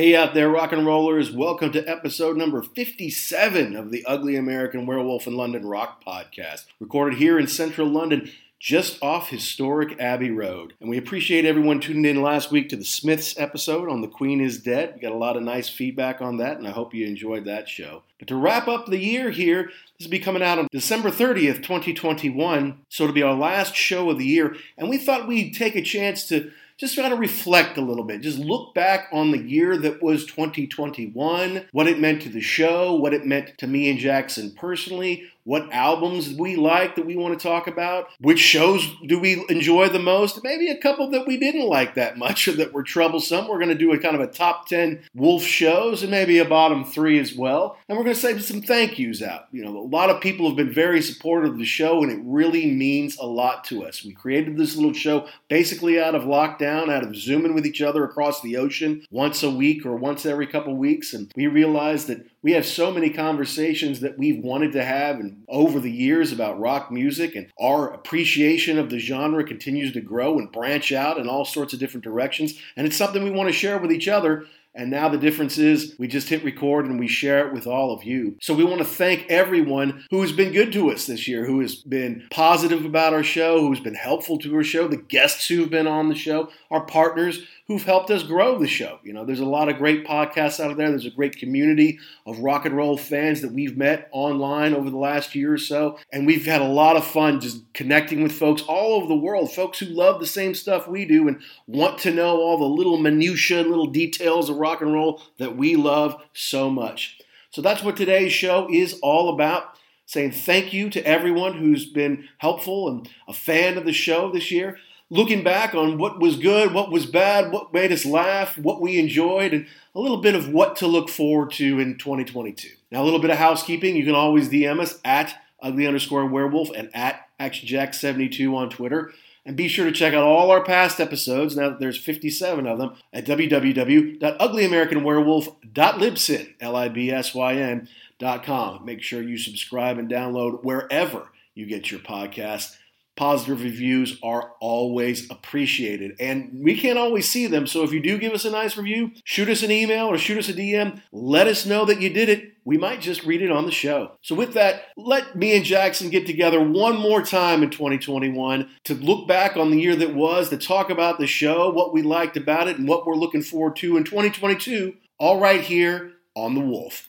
Hey out there, rock and rollers. Welcome to episode number 57 of the Ugly American Werewolf in London Rock podcast, recorded here in central London just off historic Abbey Road. And we appreciate everyone tuning in last week to the Smiths episode on The Queen is Dead. We got a lot of nice feedback on that, and I hope you enjoyed that show. But to wrap up the year here, this will be coming out on December 30th, 2021. So it'll be our last show of the year. And we thought we'd take a chance to just try to reflect a little bit. Just look back on the year that was 2021, what it meant to the show, what it meant to me and Jackson personally, what albums we like that we want to talk about, which shows do we enjoy the most, maybe a couple that we didn't like that much or that were troublesome. We're going to do a kind of a top 10 Wolf shows and maybe a bottom three as well. And we're going to say some thank yous out. You know, a lot of people have been very supportive of the show and it really means a lot to us. We created this little show basically out of lockdown, out of zooming with each other across the ocean once a week or once every couple weeks. And we realized that we have so many conversations that we've wanted to have and over the years about rock music, and our appreciation of the genre continues to grow and branch out in all sorts of different directions. And it's something we want to share with each other. And now the difference is we just hit record and we share it with all of you. So we want to thank everyone who has been good to us this year, who has been positive about our show, who's been helpful to our show, the guests who've been on the show, our partners who've helped us grow the show. You know, there's a lot of great podcasts out there. There's a great community of rock and roll fans that we've met online over the last year or so. And we've had a lot of fun just connecting with folks all over the world, folks who love the same stuff we do and want to know all the little minutiae, little details of rock and roll that we love so much. So that's what today's show is all about. Saying thank you to everyone who's been helpful and a fan of the show this year looking back on what was good, what was bad, what made us laugh, what we enjoyed, and a little bit of what to look forward to in 2022. Now, a little bit of housekeeping. You can always DM us at ugly underscore werewolf and at actionjack72 on Twitter. And be sure to check out all our past episodes, now that there's 57 of them, at www.uglyamericanwerewolf.libsyn, L-I-B-S-Y-N, dot com. Make sure you subscribe and download wherever you get your podcast positive reviews are always appreciated. And we can't always see them. So if you do give us a nice review, shoot us an email or shoot us a DM. Let us know that you did it. We might just read it on the show. So, with that, let me and Jackson get together one more time in 2021 to look back on the year that was, to talk about the show, what we liked about it, and what we're looking forward to in 2022, all right here on The Wolf.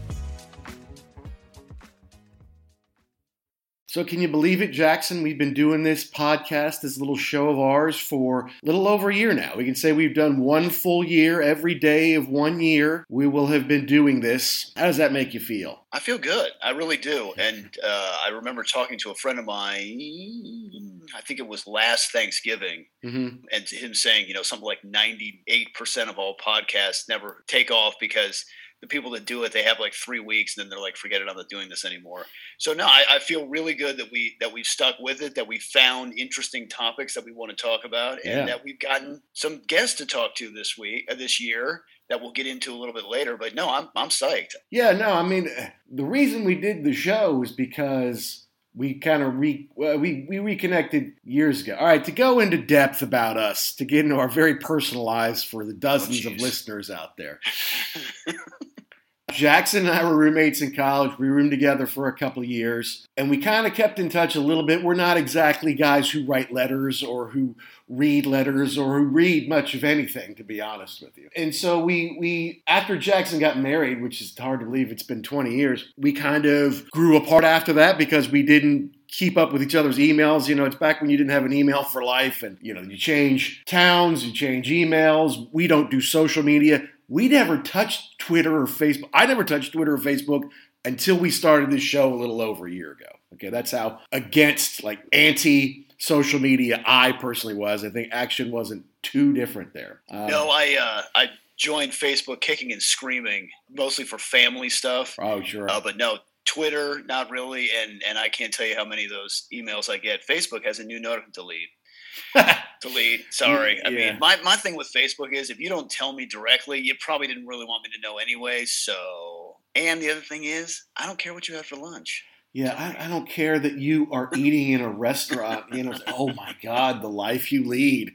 So, can you believe it, Jackson? We've been doing this podcast, this little show of ours, for a little over a year now. We can say we've done one full year, every day of one year. We will have been doing this. How does that make you feel? I feel good. I really do. And uh, I remember talking to a friend of mine, I think it was last Thanksgiving, mm-hmm. and him saying, you know, something like 98% of all podcasts never take off because the people that do it, they have like three weeks, and then they're like, "Forget it, I'm not doing this anymore." So no, I, I feel really good that we that we've stuck with it, that we found interesting topics that we want to talk about, and Yeah. that we've gotten some guests to talk to this week, uh, this year, that we'll get into a little bit later. But no, I'm I'm psyched. Yeah, no, I mean, the reason we did the show is because we kind of re we we reconnected years ago. All right, to go into depth about us, to get into our very personal lives for the dozens of listeners out there. Jackson and I were roommates in college. We roomed together for a couple of years, and we kind of kept in touch a little bit. We're not exactly guys who write letters or who read letters or who read much of anything, to be honest with you. And so we we after Jackson got married, which is hard to believe it's been 20 years, we kind of grew apart after that because we didn't keep up with each other's emails. You know, it's back when you didn't have an email for life and you know, you change towns, you change emails. We don't do social media. We never touched Twitter or Facebook. I never touched Twitter or Facebook until we started this show a little over a year ago. Okay, that's how against like anti social media I personally was. I think action wasn't too different there. Um, no, I uh, I joined Facebook kicking and screaming, mostly for family stuff. Oh, sure. Uh, but no, Twitter, not really. And and I can't tell you how many of those emails I get. Facebook has a new note to delete. delete. Sorry. I mean, my, my thing with Facebook is if you don't tell me directly, you probably didn't really want me to know anyway. So, and the other thing is, I don't care what you have for lunch. Yeah, I, I don't care that you are eating in a restaurant. You know, oh my God, the life you lead.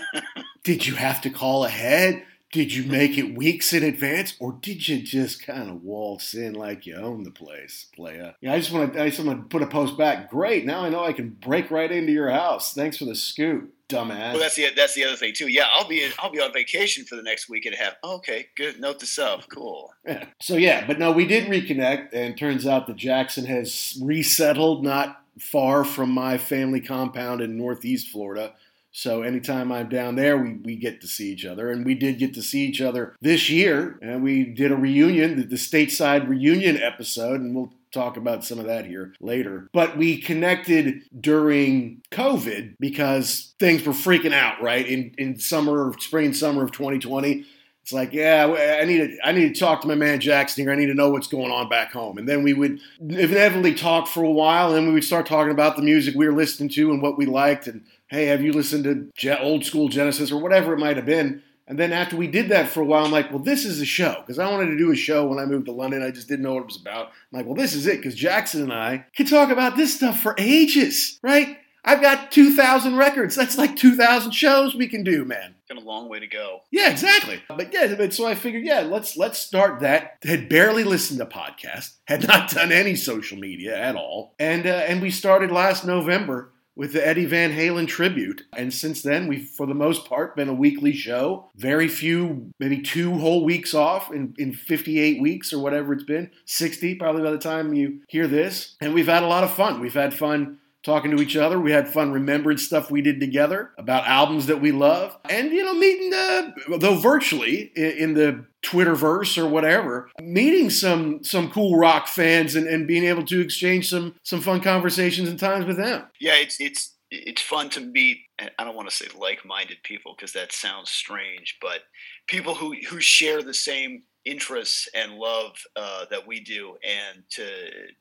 Did you have to call ahead? Did you make it weeks in advance, or did you just kind of waltz in like you own the place, playa? Yeah, I just want to. I just want to put a post back. Great, now I know I can break right into your house. Thanks for the scoop, dumbass. Well, that's the that's the other thing too. Yeah, I'll be I'll be on vacation for the next week and a half. Okay, good. Note to self. Cool. Yeah. So yeah, but no, we did reconnect, and turns out that Jackson has resettled not far from my family compound in Northeast Florida. So anytime I'm down there, we, we get to see each other, and we did get to see each other this year, and we did a reunion, the, the stateside reunion episode, and we'll talk about some of that here later. But we connected during COVID because things were freaking out, right? In in summer, spring summer of 2020. It's like, yeah, I need to, I need to talk to my man Jackson here. I need to know what's going on back home. And then we would inevitably talk for a while, and then we would start talking about the music we were listening to and what we liked. And hey, have you listened to Je- old school Genesis or whatever it might have been? And then after we did that for a while, I'm like, well, this is a show because I wanted to do a show when I moved to London. I just didn't know what it was about. I'm like, well, this is it because Jackson and I can talk about this stuff for ages, right? I've got 2,000 records. That's like 2,000 shows we can do, man. Got a long way to go. Yeah, exactly. But yeah, but so I figured, yeah, let's let's start that. Had barely listened to podcasts, had not done any social media at all, and uh, and we started last November with the Eddie Van Halen tribute. And since then, we've for the most part been a weekly show. Very few, maybe two whole weeks off in in 58 weeks or whatever it's been, 60 probably by the time you hear this. And we've had a lot of fun. We've had fun talking to each other. We had fun remembering stuff we did together about albums that we love, and you know, meeting uh, though virtually in, in the Twitterverse or whatever, meeting some some cool rock fans and, and being able to exchange some some fun conversations and times with them. Yeah, it's it's it's fun to meet. I don't want to say like-minded people because that sounds strange, but people who who share the same interests and love uh, that we do, and to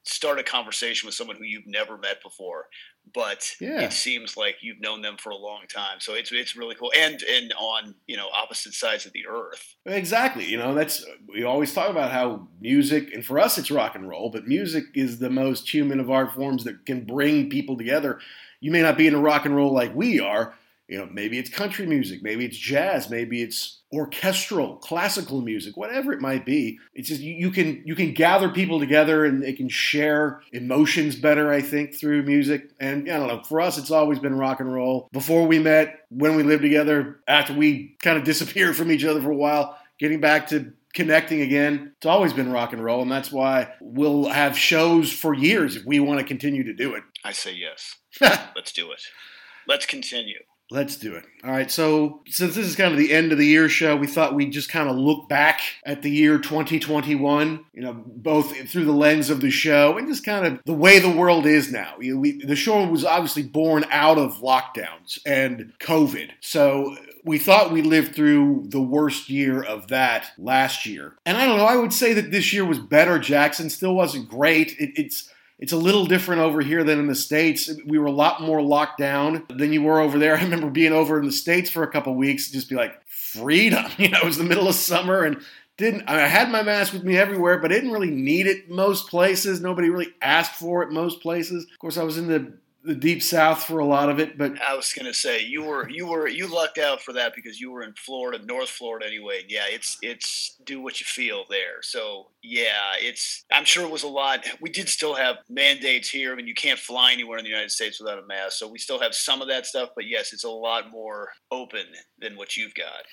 start a conversation with someone who you've never met before, but Yeah. it seems like you've known them for a long time. So it's it's really cool, and and on you know opposite sides of the earth. Exactly. You know, that's we always talk about how music, and for us it's rock and roll, but music is the most human of art forms that can bring people together. You may not be in a rock and roll like we are. You know, maybe it's country music, maybe it's jazz, maybe it's orchestral, classical music, whatever it might be. It's just you, you can you can gather people together and they can share emotions better, I think, through music. And I don't know, for us it's always been rock and roll. Before we met, when we lived together, after we kind of disappeared from each other for a while, getting back to connecting again. It's always been rock and roll, and that's why we'll have shows for years if we want to continue to do it. I say yes. Let's do it. Let's continue. Let's do it. All right. So, since this is kind of the end of the year show, we thought we'd just kind of look back at the year 2021, you know, both through the lens of the show and just kind of the way the world is now. You know, we, the show was obviously born out of lockdowns and COVID. So, we thought we lived through the worst year of that last year. And I don't know, I would say that this year was better. Jackson still wasn't great. It, it's it's a little different over here than in the states. We were a lot more locked down than you were over there. I remember being over in the states for a couple weeks, just be like freedom. You know, it was the middle of summer and didn't I had my mask with me everywhere, but I didn't really need it most places. Nobody really asked for it most places. Of course, I was in the the deep south for a lot of it, but I was gonna say you were you were you lucked out for that because you were in Florida, North Florida anyway. Yeah, it's it's do what you feel there. So yeah, it's I'm sure it was a lot. We did still have mandates here. I mean, you can't fly anywhere in the United States without a mask, so we still have some of that stuff. But yes, it's a lot more open than what you've got.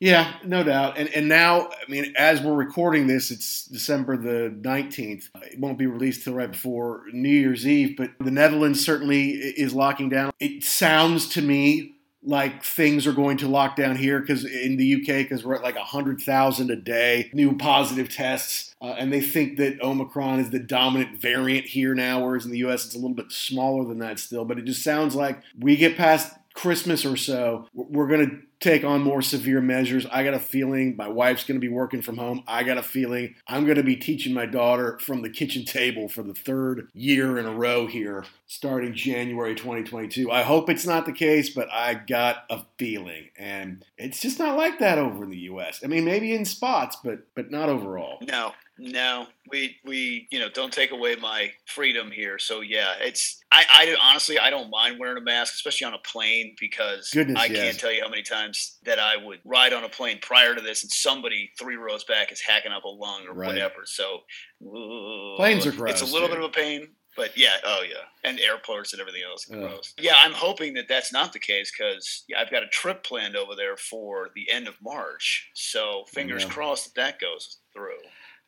Yeah, no doubt. And and now, I mean, as we're recording this, it's December the 19th. It won't be released till right before New Year's Eve, but the Netherlands certainly is locking down. It sounds to me like things are going to lock down here because in the UK, because we're at like 100,000 a day new positive tests. Uh, and they think that Omicron is the dominant variant here now, whereas in the US it's a little bit smaller than that still. But it just sounds like we get past Christmas or so, we're going to take on more severe measures. I got a feeling my wife's going to be working from home. I got a feeling I'm going to be teaching my daughter from the kitchen table for the third year in a row here, starting January 2022. I hope it's not the case, but I got a feeling, and it's just not like that over in the U.S. I mean, maybe in spots, but but not overall. No, no, we we you know don't take away my freedom here. So yeah, it's I, I honestly I don't mind wearing a mask, especially on a plane, because Goodness, I yes. can't tell you how many times that I would ride on a plane prior to this, and somebody three rows back is hacking up a lung or Right. whatever. So ooh, Planes are gross, It's a little dude. bit of a pain. But yeah, oh yeah, and airports and everything else. Gross. Yeah, I'm hoping that that's not the case because yeah, I've got a trip planned over there for the end of March. So oh, fingers Yeah. crossed that that goes through.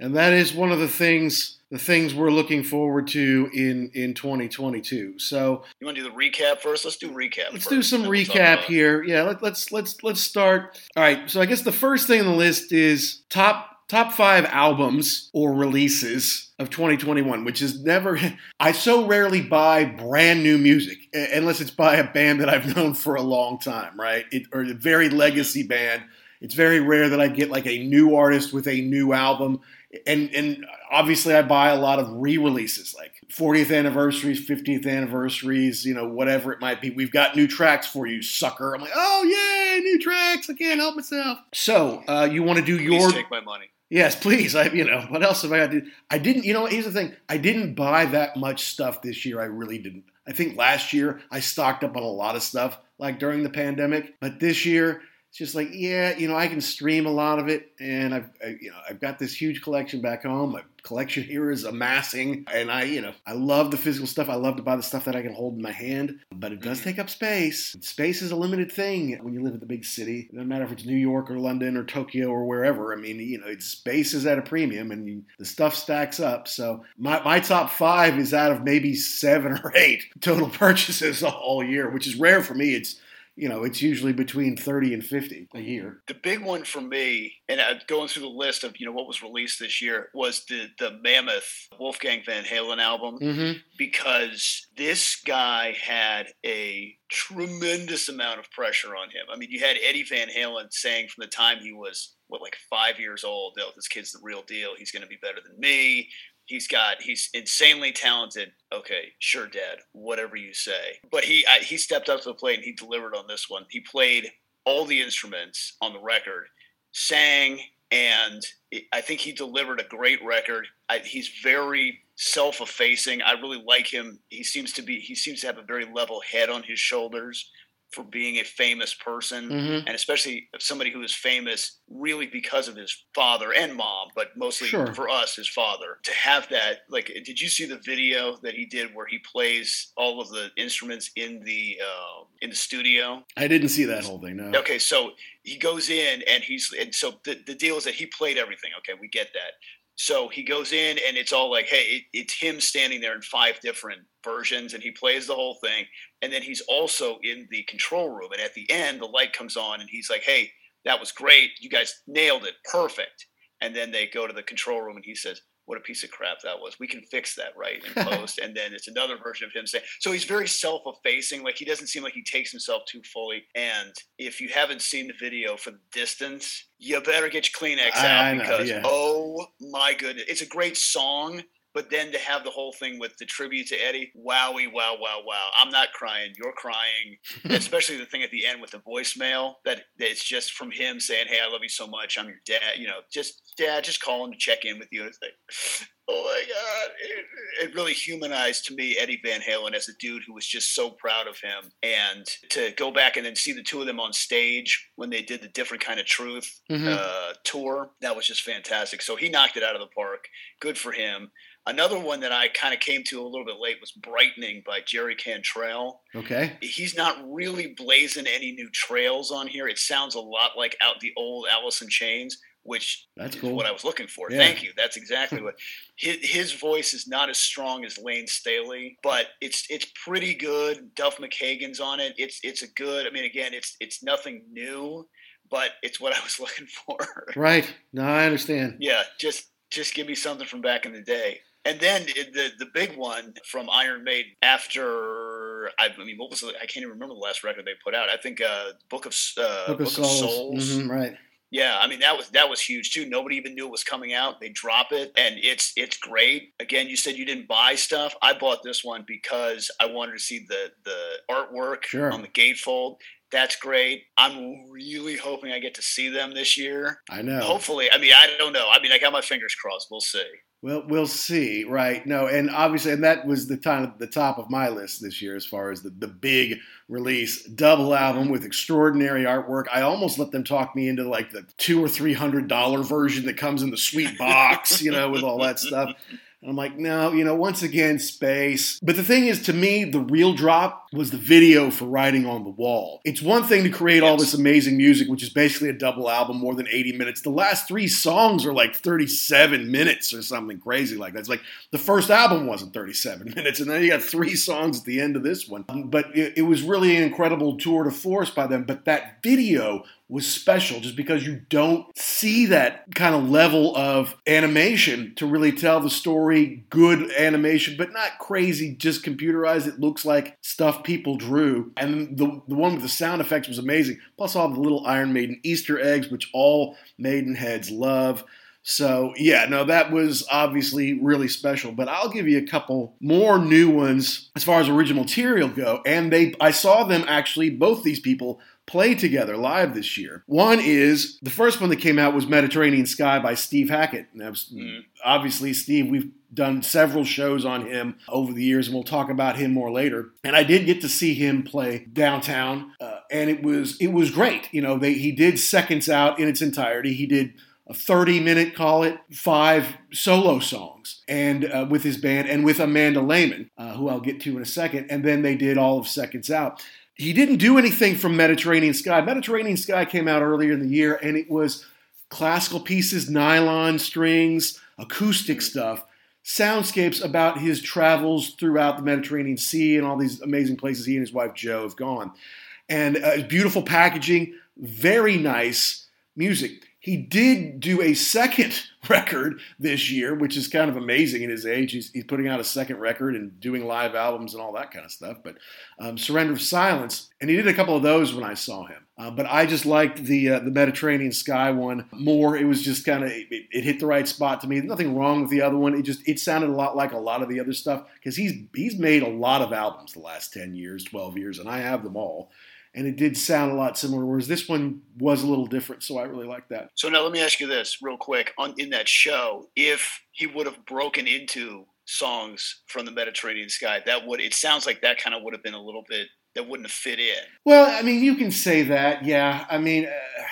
And that is one of the things the things we're looking forward to in in 2022. So You want to do the recap first? Let's do recap. let's first, do some we'll recap here. Yeah, let, let's let's let's start. All right. So I guess the first thing on the list is top top five albums or releases of 2021, which is never. I so rarely buy brand new music unless it's by a band that I've known for a long time, right? It, or a very legacy band. It's very rare that I get like a new artist with a new album. And and obviously I buy a lot of re-releases like 40th anniversaries, 50th anniversaries, you know, whatever it might be. We've got new tracks for you, sucker. I'm like, oh yay, new tracks! I can't help myself. So uh, you want to do Please your take my money. Yes, please. I, you know, what else have I got to do? I didn't, you know, here's the thing. I didn't buy that much stuff this year. I really didn't. I think last year I stocked up on a lot of stuff, like during the pandemic. But this year, it's just like, yeah, you know, I can stream a lot of it, and I've, I, you know, I've got this huge collection back home. My collection here is amassing, and I, you know, I love the physical stuff. I love to buy the stuff that I can hold in my hand, but it does Mhm. take up space. Space is a limited thing when you live in the big city. No matter if it's New York or London or Tokyo or wherever. I mean, you know, it's space is at a premium, and you, the stuff stacks up. So my my top five is out of maybe seven or eight total purchases all year, which is rare for me. It's you know, it's usually between 30 and 50 a year. The big one for me, and going through the list of you know what was released this year, was the the Mammoth Wolfgang Van Halen album. Mm-hmm. because this guy had a tremendous amount of pressure on him. I mean, you had Eddie Van Halen saying from the time he was what like five years old, "Oh, this kid's the real deal. He's going to be better than me. He's got he's insanely talented." Okay, sure, Dad, whatever you say. But he I, he stepped up to the plate and he delivered on this one. He played all the instruments on the record, sang, and I think he delivered a great record. I, he's very self-effacing. I really like him. He seems to be he seems to have a very level head on his shoulders for being a famous person Mm-hmm. and especially somebody who is famous really because of his father and mom, but mostly Sure. for us, his father. To have that, like, did you see the video that he did where he plays all of the instruments in the uh, in the studio? I didn't see that whole thing. No. Okay, so he goes in and he's and so the, the deal is that he played everything. Okay, we get that. So he goes in and it's all like, hey, it, it's him standing there in five different versions and he plays the whole thing. And then he's also in the control room. And at the end, the light comes on and he's like, hey, that was great. You guys nailed it. Perfect. And then they go to the control room and he says, what a piece of crap that was. We can fix that right in post. and then it's another version of him saying, so he's very self effacing. Like he doesn't seem like he takes himself too fully. And if you haven't seen the video for the distance, you better get your Kleenex out know, because, yeah. oh my goodness, it's a great song. But then to have the whole thing with the tribute to Eddie, wowie, wow, wow, wow. I'm not crying. You're crying. Especially the thing at the end with the voicemail that, that it's just from him saying, Hey, I love you so much. I'm your dad. You know, just dad, just calling to check in with you. It's like, oh my God. It, it really humanized to me Eddie Van Halen as a dude who was just so proud of him. And to go back and then see the two of them on stage when they did the different kind of truth mm-hmm. uh, tour, that was just fantastic. So he knocked it out of the park. Good for him. Another one that I kind of came to a little bit late was Brightening by Jerry Cantrell. Okay. He's not really blazing any new trails on here. It sounds a lot like out the old Alice in Chains, which That's cool. what I was looking for. Yeah. Thank you. That's exactly what his, his voice is not as strong as Layne Staley, but it's it's pretty good. Duff McKagan's on it. It's it's a good. I mean, again, it's it's nothing new, but it's what I was looking for. Right. No, I understand. Yeah, just just give me something from back in the day. And then the the big one from Iron Maiden after I, mean what was the, I can't even remember the last record they put out. I think uh, Book of uh, Book, Book of Souls. Souls. Mm-hmm, right. Yeah, I mean that was that was huge too. Nobody even knew it was coming out. They drop it, and it's it's great. Again, you said you didn't buy stuff. I bought this one because I wanted to see the the artwork sure. on the gatefold. That's great. I'm really hoping I get to see them this year. I know. Hopefully, I mean I don't know. I mean I got my fingers crossed. We'll see. Well, we'll see, right? No, and obviously, and that was the time the top of my list this year as far as the, the big release double album with extraordinary artwork. I almost let them talk me into like the two or three hundred dollar version that comes in the sweet box, you know, with all that stuff. And I'm like, no, you know, once again, space. But the thing is, to me, the real drop was the video for Writing on the Wall. It's one thing to create all this amazing music, which is basically a double album, more than 80 minutes. The last three songs are like 37 minutes or something crazy like that. It's like the first album wasn't 37 minutes, and then you got three songs at the end of this one. But it, it was really an incredible tour de force by them. But that video was special just because you don't see that kind of level of animation to really tell the story. Good animation, but not crazy, just computerized. It looks like stuff people drew. And the, the one with the sound effects was amazing. Plus, all the little Iron Maiden Easter eggs, which all Maiden heads love. So, yeah, no, that was obviously really special. But I'll give you a couple more new ones as far as original material go. And they I saw them actually, both these people play together live this year. One is the first one that came out was Mediterranean Sky by Steve Hackett. And was, mm. Obviously, Steve, we've done several shows on him over the years, and we'll talk about him more later. And I did get to see him play downtown, uh, and it was it was great. You know, they, he did seconds out in its entirety. He did a 30 minute, call it, five solo songs and uh, with his band and with Amanda Lehmann, uh, who I'll get to in a second. And then they did all of Seconds Out. He didn't do anything from Mediterranean Sky. Mediterranean Sky came out earlier in the year, and it was classical pieces, nylon strings, acoustic stuff, soundscapes about his travels throughout the Mediterranean Sea and all these amazing places he and his wife Jo have gone. And uh, beautiful packaging, very nice music. He did do a second record this year, which is kind of amazing in his age. He's, he's putting out a second record and doing live albums and all that kind of stuff. But um, Surrender of Silence, and he did a couple of those when I saw him. Uh, but I just liked the uh, the Mediterranean Sky one more. It was just kind of it, it, hit the right spot to me. Nothing wrong with the other one. It just it sounded a lot like a lot of the other stuff because he's he's made a lot of albums the last ten years, twelve years, and I have them all and it did sound a lot similar. Whereas this one was a little different, so I really like that. So now let me ask you this real quick: on in that show, if he would have broken into songs from the Mediterranean Sky, that would it sounds like that kind of would have been a little bit that wouldn't have fit in. Well, I mean, you can say that, yeah. I mean. Uh,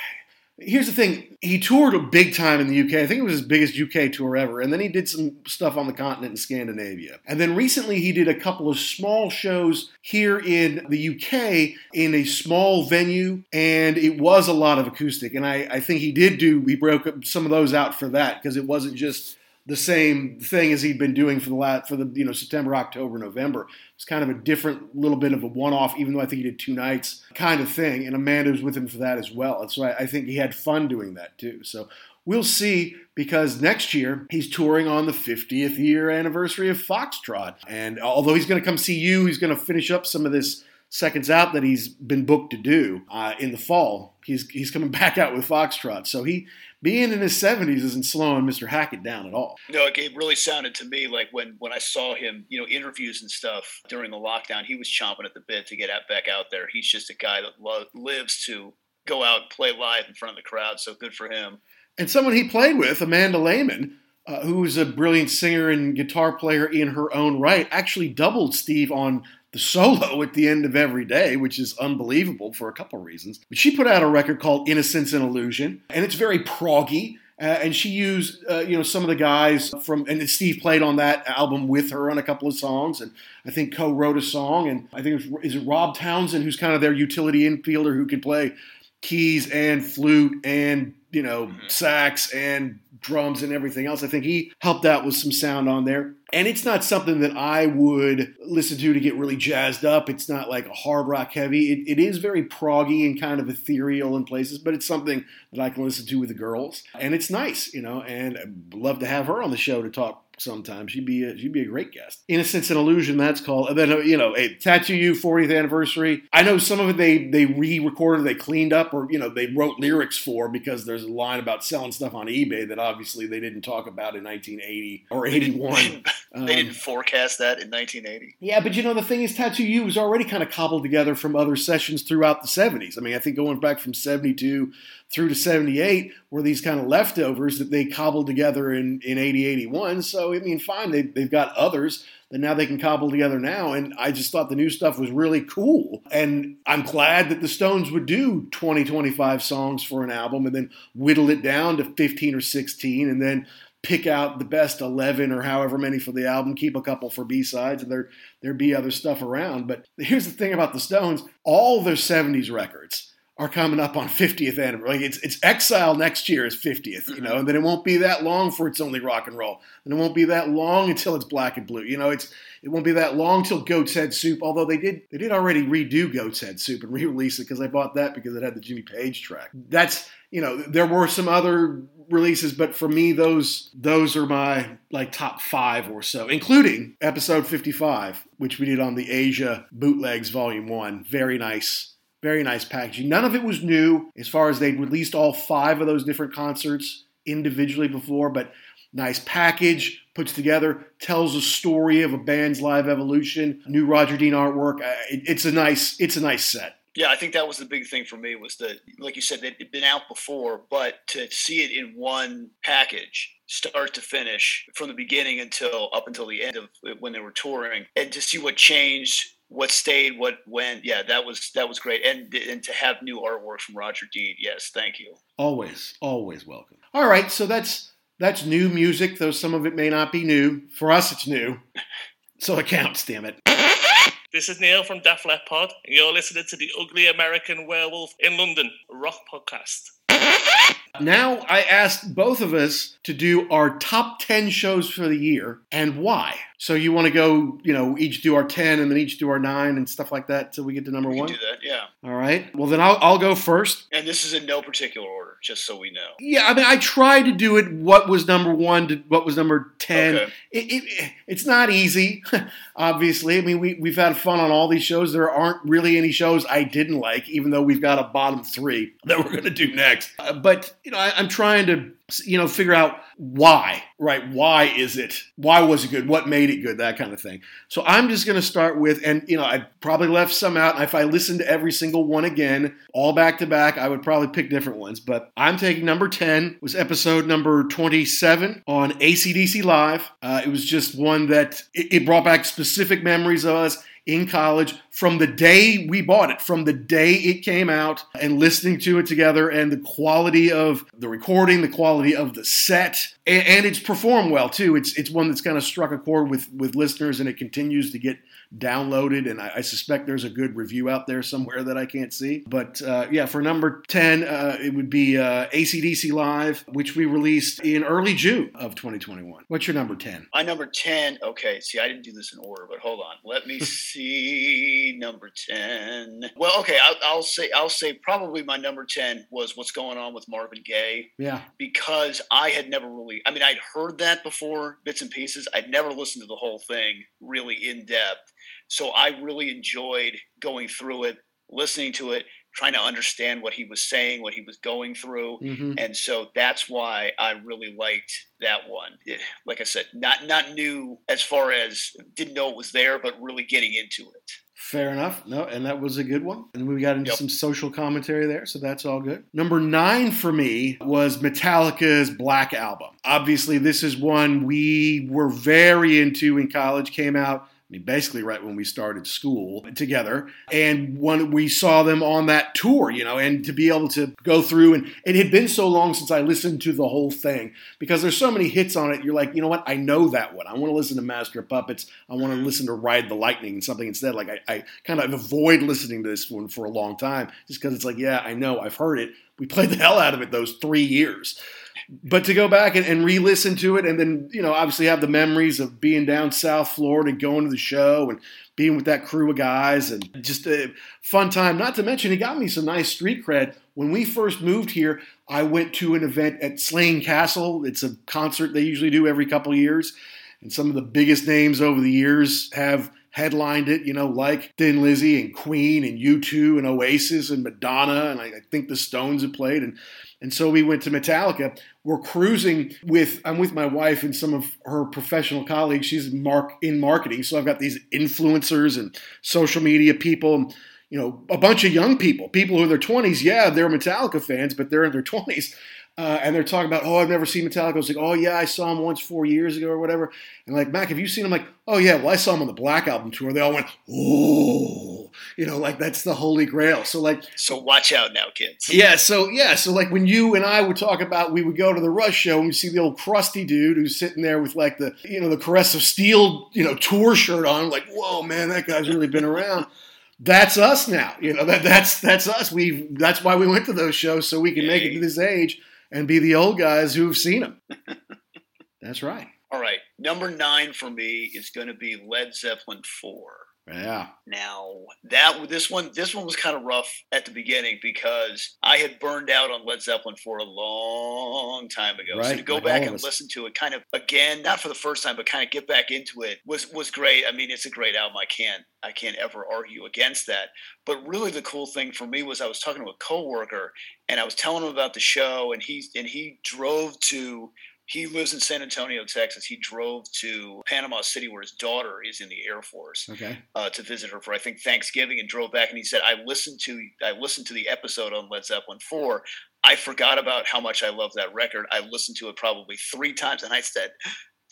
here's the thing he toured a big time in the UK. I think it was his biggest UK tour ever. And then he did some stuff on the continent in Scandinavia. And then recently he did a couple of small shows here in the UK in a small venue. And it was a lot of acoustic. And I, I think he did do, he broke some of those out for that because it wasn't just the same thing as he'd been doing for the last for the you know September, October, November. It's kind of a different little bit of a one-off, even though I think he did two nights kind of thing. And Amanda was with him for that as well. And so I, I think he had fun doing that too. So we'll see because next year he's touring on the 50th year anniversary of Foxtrot. And although he's going to come see you, he's going to finish up some of this seconds out that he's been booked to do uh, in the fall. He's he's coming back out with Foxtrot. So he being in his 70s isn't slowing Mr. Hackett down at all. No, it really sounded to me like when when I saw him, you know, interviews and stuff during the lockdown, he was chomping at the bit to get back out there. He's just a guy that lo- lives to go out and play live in front of the crowd. So good for him. And someone he played with, Amanda Lehmann, uh, who is a brilliant singer and guitar player in her own right, actually doubled Steve on the solo at the end of every day, which is unbelievable for a couple of reasons. But she put out a record called Innocence and Illusion, and it's very proggy. Uh, and she used, uh, you know, some of the guys from, and Steve played on that album with her on a couple of songs, and I think co-wrote a song. And I think it was, is it Rob Townsend, who's kind of their utility infielder who can play keys and flute and you know mm-hmm. sax and drums and everything else. I think he helped out with some sound on there. And it's not something that I would listen to to get really jazzed up. It's not like a hard rock heavy. It, it is very proggy and kind of ethereal in places, but it's something that I can listen to with the girls. And it's nice, you know, and I'd love to have her on the show to talk sometime. She'd be a, she'd be a great guest. Innocence and Illusion, that's called. And then uh, you know, a Tattoo You 40th anniversary. I know some of it they they re-recorded, they cleaned up, or you know, they wrote lyrics for because there's a line about selling stuff on eBay that obviously they didn't talk about in 1980 or 81. They didn't, um, they didn't forecast that in 1980. Yeah, but you know the thing is, Tattoo You was already kind of cobbled together from other sessions throughout the 70s. I mean, I think going back from 72 through to 78 were these kind of leftovers that they cobbled together in, in 80, 81. So, I mean, fine, they, they've got others that now they can cobble together now. And I just thought the new stuff was really cool. And I'm glad that the Stones would do 20, 25 songs for an album and then whittle it down to 15 or 16 and then pick out the best 11 or however many for the album, keep a couple for B-sides, and there, there'd be other stuff around. But here's the thing about the Stones, all their 70s records are coming up on 50th anniversary. Like it's it's Exile next year is 50th, you know, mm-hmm. and then it won't be that long for it's only rock and roll, and it won't be that long until it's Black and Blue. You know, it's it won't be that long till Goat's Head Soup. Although they did they did already redo Goat's Head Soup and re-release it because I bought that because it had the Jimmy Page track. That's you know there were some other releases, but for me those those are my like top five or so, including episode 55, which we did on the Asia Bootlegs Volume One. Very nice very nice packaging. None of it was new as far as they'd released all five of those different concerts individually before, but nice package, puts together, tells a story of a band's live evolution, new Roger Dean artwork. Uh, it's a nice, it's a nice set. Yeah, I think that was the big thing for me was that, like you said, had been out before, but to see it in one package, start to finish, from the beginning until up until the end of when they were touring, and to see what changed what stayed, what went. Yeah, that was that was great, and and to have new artwork from Roger Dean. Yes, thank you. Always, always welcome. All right, so that's that's new music, though some of it may not be new. For us, it's new, so it counts. Damn it. This is Neil from Def Leppard, Pod, and you're listening to the Ugly American Werewolf in London rock podcast. Now, I asked both of us to do our top 10 shows for the year and why. So, you want to go, you know, each do our 10 and then each do our 9 and stuff like that until we get to number we one? do that, yeah. All right. Well, then I'll, I'll go first. And this is in no particular order, just so we know. Yeah, I mean, I tried to do it what was number one to what was number 10. Okay. It, it, it's not easy, obviously. I mean, we, we've had fun on all these shows. There aren't really any shows I didn't like, even though we've got a bottom three that we're going to do next. Uh, but, you know, I, I'm trying to you know figure out why right? Why is it why was it good? What made it good? That kind of thing. So i'm just going to start with and you know i probably left some out and if i listened to every single one again all back to back i would probably pick different ones. But i'm taking number 10 was episode number 27 on AC/DC live. Uh, it was just one that it, it brought back specific memories of us in college from the day we bought it, from the day it came out, and listening to it together, and the quality of the recording, the quality of the set, and, and it's performed well too. It's it's one that's kind of struck a chord with with listeners, and it continues to get downloaded, and I, I, suspect there's a good review out there somewhere that I can't see. But uh, yeah, for number 10, uh, it would be uh, AC/DC Live, which we released in early June of 2021. What's your number 10? My number 10, okay, see, I didn't do this in order, but hold on. Let me see. Number ten. Well, okay, I'll, I'll say I'll say probably my number ten was what's going on with Marvin Gaye Yeah. because I had never really. I mean, I'd heard that before, bits and pieces. I'd never listened to the whole thing really in depth. So I really enjoyed going through it, listening to it, trying to understand what he was saying, what he was going through. hmm And so that's why I really liked that one. It- like I said, not not new as far as didn't know it was there, but really getting into it. Fair enough. No, and that was a good one. And we got into Yep. some social commentary there, so that's all good. Number nine for me was Metallica's Black Album. Obviously, this is one we were very into in college, came out. I mean, basically, right when we started school together, and when we saw them on that tour, you know, and to be able to go through, and it had been so long since I listened to the whole thing because there's so many hits on it. You're like, you know what? I know that one. I want to listen to Master of Puppets. I want to mm-hmm. listen to Ride the Lightning and something instead. Like I, I kind of avoid listening to this one for a long time just because it's like, yeah, I know, I've heard it. We played the hell out of it those three years. But to go back and, and re-listen to it, and then you know, obviously have the memories of being down South Florida, going to the show, and being with that crew of guys, and just a fun time. Not to mention, he got me some nice street cred. When we first moved here, I went to an event at Slane Castle. It's a concert they usually do every couple years, and some of the biggest names over the years have headlined it, you know, like Thin Lizzy and Queen and U2 and Oasis and Madonna, and I, I think the Stones have played. And and so we went to Metallica. We're cruising with I'm with my wife and some of her professional colleagues. She's mark in marketing, so I've got these influencers and social media people. And, you know, a bunch of young people, people who are in their 20s. Yeah, they're Metallica fans, but they're in their 20s. Uh, and they're talking about, oh, I've never seen Metallica. I was like, oh, yeah, I saw him once four years ago or whatever. And like, Mac, have you seen him? Like, oh, yeah, well, I saw him on the Black Album tour. They all went, oh, you know, like that's the holy grail. So, like, So watch out now, kids. yeah, so yeah, so like when you and I would talk about, we would go to the Rush show and we see the old crusty dude who's sitting there with like the you know the Caress of Steel you know tour shirt on, like whoa man, that guy's really been around. That's us now, you know that that's that's us. We that's why we went to those shows so we can make it to this age and be the old guys who've seen them. that's right. All right, number nine for me is going to be Led Zeppelin four. Yeah. Now that this one, this one was kind of rough at the beginning because I had burned out on Led Zeppelin for a long time ago. Right, so to go like back and listen to it, kind of again, not for the first time, but kind of get back into it was was great. I mean, it's a great album. I can't I can't ever argue against that. But really, the cool thing for me was I was talking to a coworker and I was telling him about the show, and he and he drove to he lives in San Antonio, Texas. He drove to Panama City, where his daughter is in the Air Force, Okay. uh, to visit her for I think Thanksgiving, and drove back. And he said, "I listened to I listened to the episode on Led Zeppelin four. I forgot about how much I love that record. I listened to it probably three times, and I said,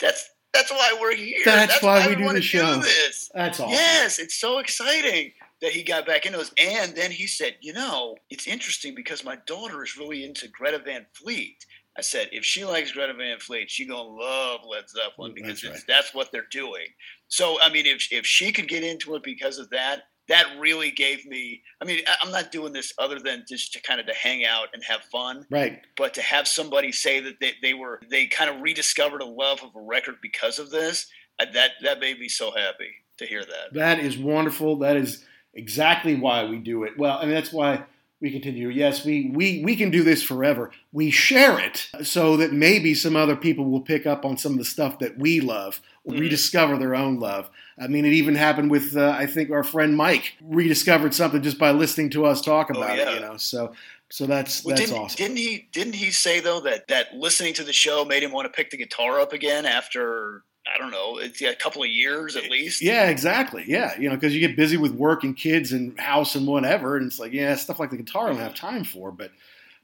that's." That's why we're here. That's why we do the show. this. That's awesome. Yes, it's so exciting that he got back into this. And then he said, You know, it's interesting because my daughter is really into Greta Van Fleet. I said, If she likes Greta Van Fleet, she's going to love Led Zeppelin because That's it's, right. that's what they're doing. So, I mean, if, if she could get into it because of that, that really gave me. I mean, I- I'm not doing this other than just to kind of to hang out and have fun Right. but to have somebody say that they, they were they kind of rediscovered a love of a record because of this that that made me so happy to hear that That is wonderful. That is exactly why we do it. Well, and that's why we continue. Yes, we, we, we can do this forever. We share it so that maybe some other people will pick up on some of the stuff that we love or Mhm. rediscover their own love. I mean, it even happened with, uh, I think, our friend Mike rediscovered something just by listening to us talk Oh, about yeah. it, you know. So, so that's, Well, that's didn't, awesome. didn't he didn't he say though that that listening to the show made him want to pick the guitar up again after I don't know it's a couple of years at least Yeah, exactly. Yeah, you know, because you get busy with work and kids and house and whatever, and it's like, yeah, stuff like the guitar I don't have time for. But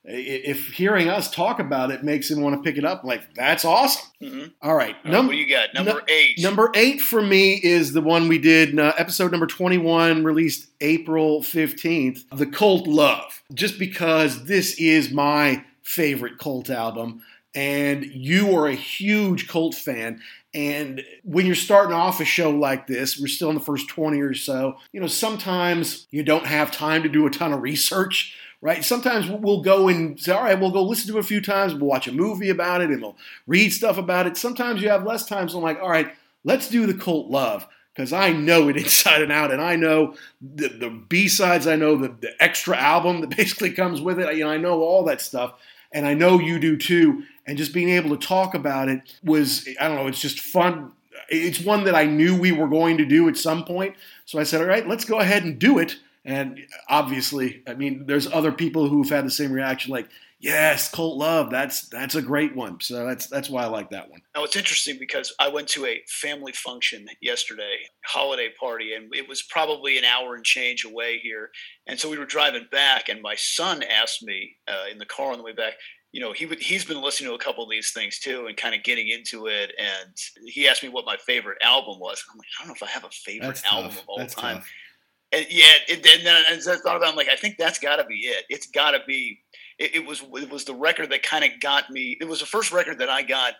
if hearing us talk about it makes him want to pick it up, like that's awesome. Mhm. All right, All right, num- what do you got number num- eight number eight for me is the one we did, uh, episode number twenty-one, released April fifteenth, "The Cult Love," just because this is my favorite Cult album. And you are a huge Cult fan, and when you're starting off a show like this, we're still in the first 20 or so, you know, sometimes you don't have time to do a ton of research, right? Sometimes we'll go and say, all right, we'll go listen to it a few times, we'll watch a movie about it, and we'll read stuff about it. Sometimes you have less time, so I'm like, all right, let's do the cult love. because I know it inside and out, and I know the, the B sides. I know the, the extra album that basically comes with it. You know, I know all that stuff, and I know you do too. And just being able to talk about it was, I don't know, it's just fun. It's one that I knew we were going to do at some point. So I said, all right, let's go ahead and do it. And obviously, I mean, there's other people who've had the same reaction, like, yes, Colt Love, that's that's a great one. So that's that's why I like that one. Now it's interesting because I went to a family function yesterday, holiday party, and it was probably an hour and change away here. And so we were driving back, and my son asked me uh, in the car on the way back, you know, he he's been listening to a couple of these things too, and kind of getting into it. And he asked me what my favorite album was. I'm like, I don't know if I have a favorite That's album tough. of all That's time. tough. And yeah, and then as I thought about, it, I'm like, I think that's got to be it. It's got to be. It, it was it was the record that kind of got me. It was the first record that I got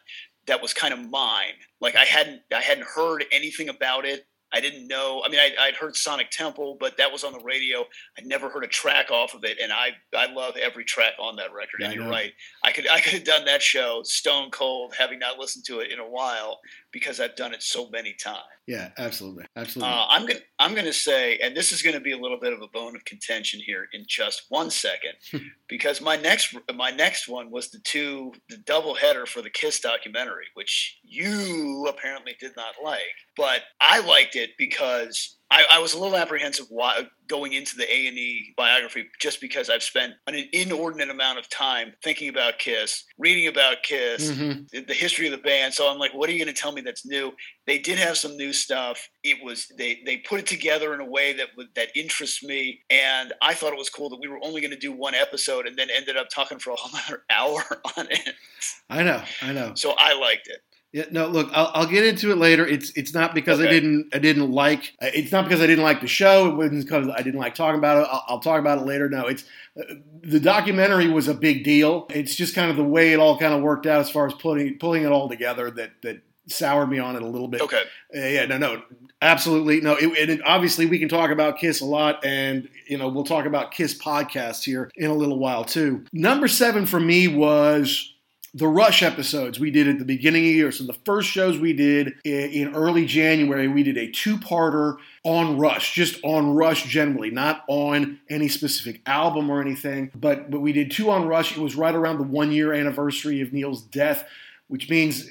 that was kind of mine. Like I hadn't I hadn't heard anything about it. I didn't know. I mean, I, I'd heard Sonic Temple, but that was on the radio. I'd never heard a track off of it, and I I love every track on that record. Yeah, and you're right. I could I could have done that show stone cold, having not listened to it in a while because I've done it so many times. Yeah, absolutely, absolutely. Uh, I'm gonna I'm gonna say, and this is gonna be a little bit of a bone of contention here in just one second, because my next my next one was the two the double header for the Kiss documentary, which you apparently did not like, but I liked it because I, I was a little apprehensive why, going into the A and E biography, just because I've spent an inordinate amount of time thinking about Kiss, reading about Kiss, Mhm. the- the history of the band. So I'm like, what are you going to tell me that's new? They did have some new stuff. It was they they put it together in a way that that interests me, and I thought it was cool that we were only going to do one episode, and then ended up talking for a whole other hour on it. I know, I know. So I liked it. Yeah, no, look, I'll, I'll get into it later. It's it's not because I didn't I didn't like it's not because I didn't like the show. It wasn't because I didn't like talking about it. I'll, I'll talk about it later. No, it's uh, the documentary was a big deal. It's just kind of the way it all kind of worked out as far as putting pulling it all together that that soured me on it a little bit. Okay. Uh, yeah, no, no, absolutely, no. It, and it, obviously, we can talk about Kiss a lot, and you know, we'll talk about Kiss podcasts here in a little while too. Number seven for me was the Rush episodes we did at the beginning of the year. So the first shows we did in, early January, we did a two-parter on Rush, just on Rush generally, not on any specific album or anything. But but we did two on Rush. It was right around the one-year anniversary of Neil's death, which means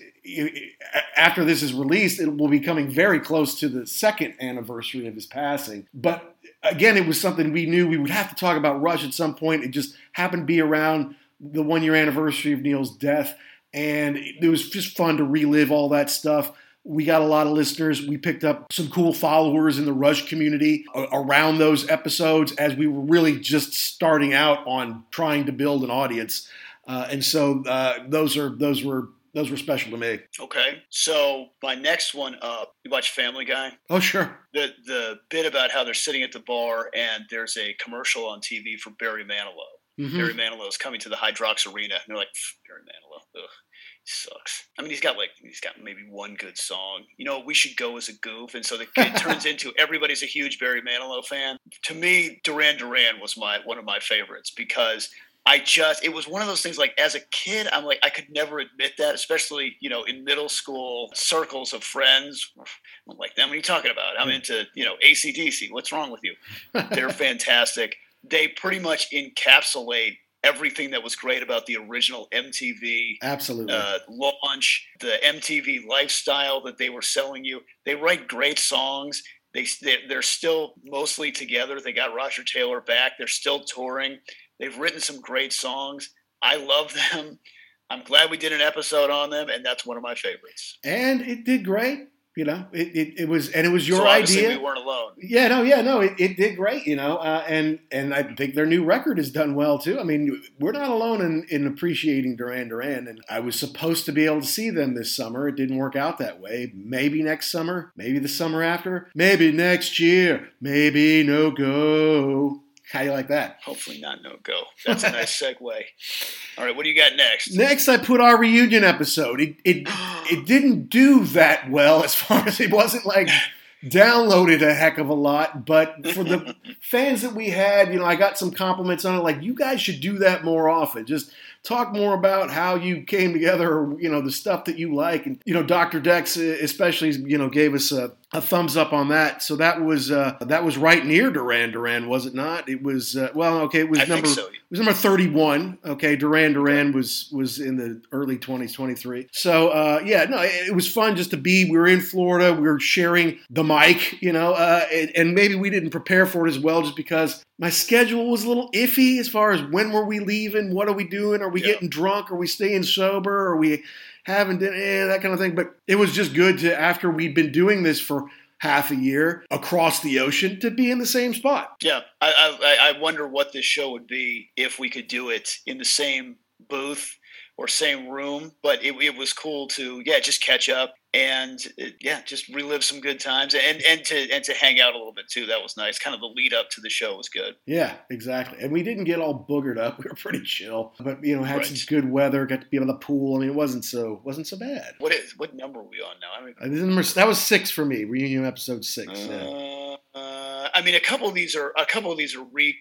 after this is released, it will be coming very close to the second anniversary of his passing. But again, it was something we knew we would have to talk about Rush at some point. It just happened to be around the one year anniversary of Neil's death, and it was just fun to relive all that stuff. We got a lot of listeners. We picked up some cool followers in the Rush community around those episodes as we were really just starting out on trying to build an audience. Uh, and so uh, those are those were those were special to me. Okay. So my next one up, you watch Family Guy? Oh sure, The the bit about how they're sitting at the bar and there's a commercial on TV for Barry Manilow. Mhm. Barry Manilow is coming to the Hydrox Arena, and they're like, Barry Manilow, ugh, he sucks. I mean, he's got like he's got maybe one good song. You know, we should go as a goof, and so the, it turns into everybody's a huge Barry Manilow fan. To me, Duran Duran was my one of my favorites because. I just it was one of those things like as a kid I'm like I could never admit that especially you know in middle school circles of friends I'm like them what are you talking about I'm into you know AC/DC what's wrong with you they're fantastic. They pretty much encapsulate everything that was great about the original MTV absolutely. uh, launch, the MTV lifestyle that they were selling you. They write great songs. They they- they're still mostly together. They got Roger Taylor back. They're still touring. They've written some great songs. I love them. I'm glad we did an episode on them, and that's one of my favorites. and it did great. You know, it, it, it was and it was your so idea. we weren't alone. Yeah, no, yeah, no, it, it did great, you know, uh, and and I think their new record has done well too. I mean, we're not alone in, in appreciating Duran Duran, and I was supposed to be able to see them this summer. It didn't work out that way. Maybe next summer, maybe the summer after, maybe next year, maybe no go. How do you like that? Hopefully not no go. That's a nice segue. All right, what do you got next? Next, I put our reunion episode. It it it didn't do that well as far as it wasn't like downloaded a heck of a lot, but for the fans that we had, you know, I got some compliments on it. Like, you guys should do that more often. Just talk more about how you came together, or, you know, the stuff that you like. And, you know, Dr. Dex, uh, especially, you know, gave us a, a thumbs up on that. So that was uh, that was right near Duran Duran, was it not? It was uh, well, okay. It was I number think so. it was number thirty one. Okay, Duran Duran was was in the early twenties, twenty three. So uh, yeah, no, it, it was fun just to be. We were in Florida. We were sharing the mic, you know, uh, and, and maybe we didn't prepare for it as well, just because my schedule was a little iffy as far as when were we leaving, what are we doing, are we Yeah. getting drunk, are we staying sober, are we having dinner, eh, that kind of thing. But it was just good to after we'd been doing this for half a year across the ocean to be in the same spot. Yeah, I, I I wonder what this show would be if we could do it in the same booth or same room. But it, it was cool to yeah just catch up and uh, yeah just relive some good times and and to and to hang out a little bit too. That was nice. Kind of the lead up to the show was good. Yeah, exactly. And we didn't get all boogered up. We were pretty chill, but you know, had Right. some good weather. Got to be on the pool. I mean, it wasn't so wasn't so bad. What is what number are we on now? I mean, Uh, number- That was six for me. Reunion episode six. yeah. Uh, uh, I mean, a couple of these are a couple of these are re.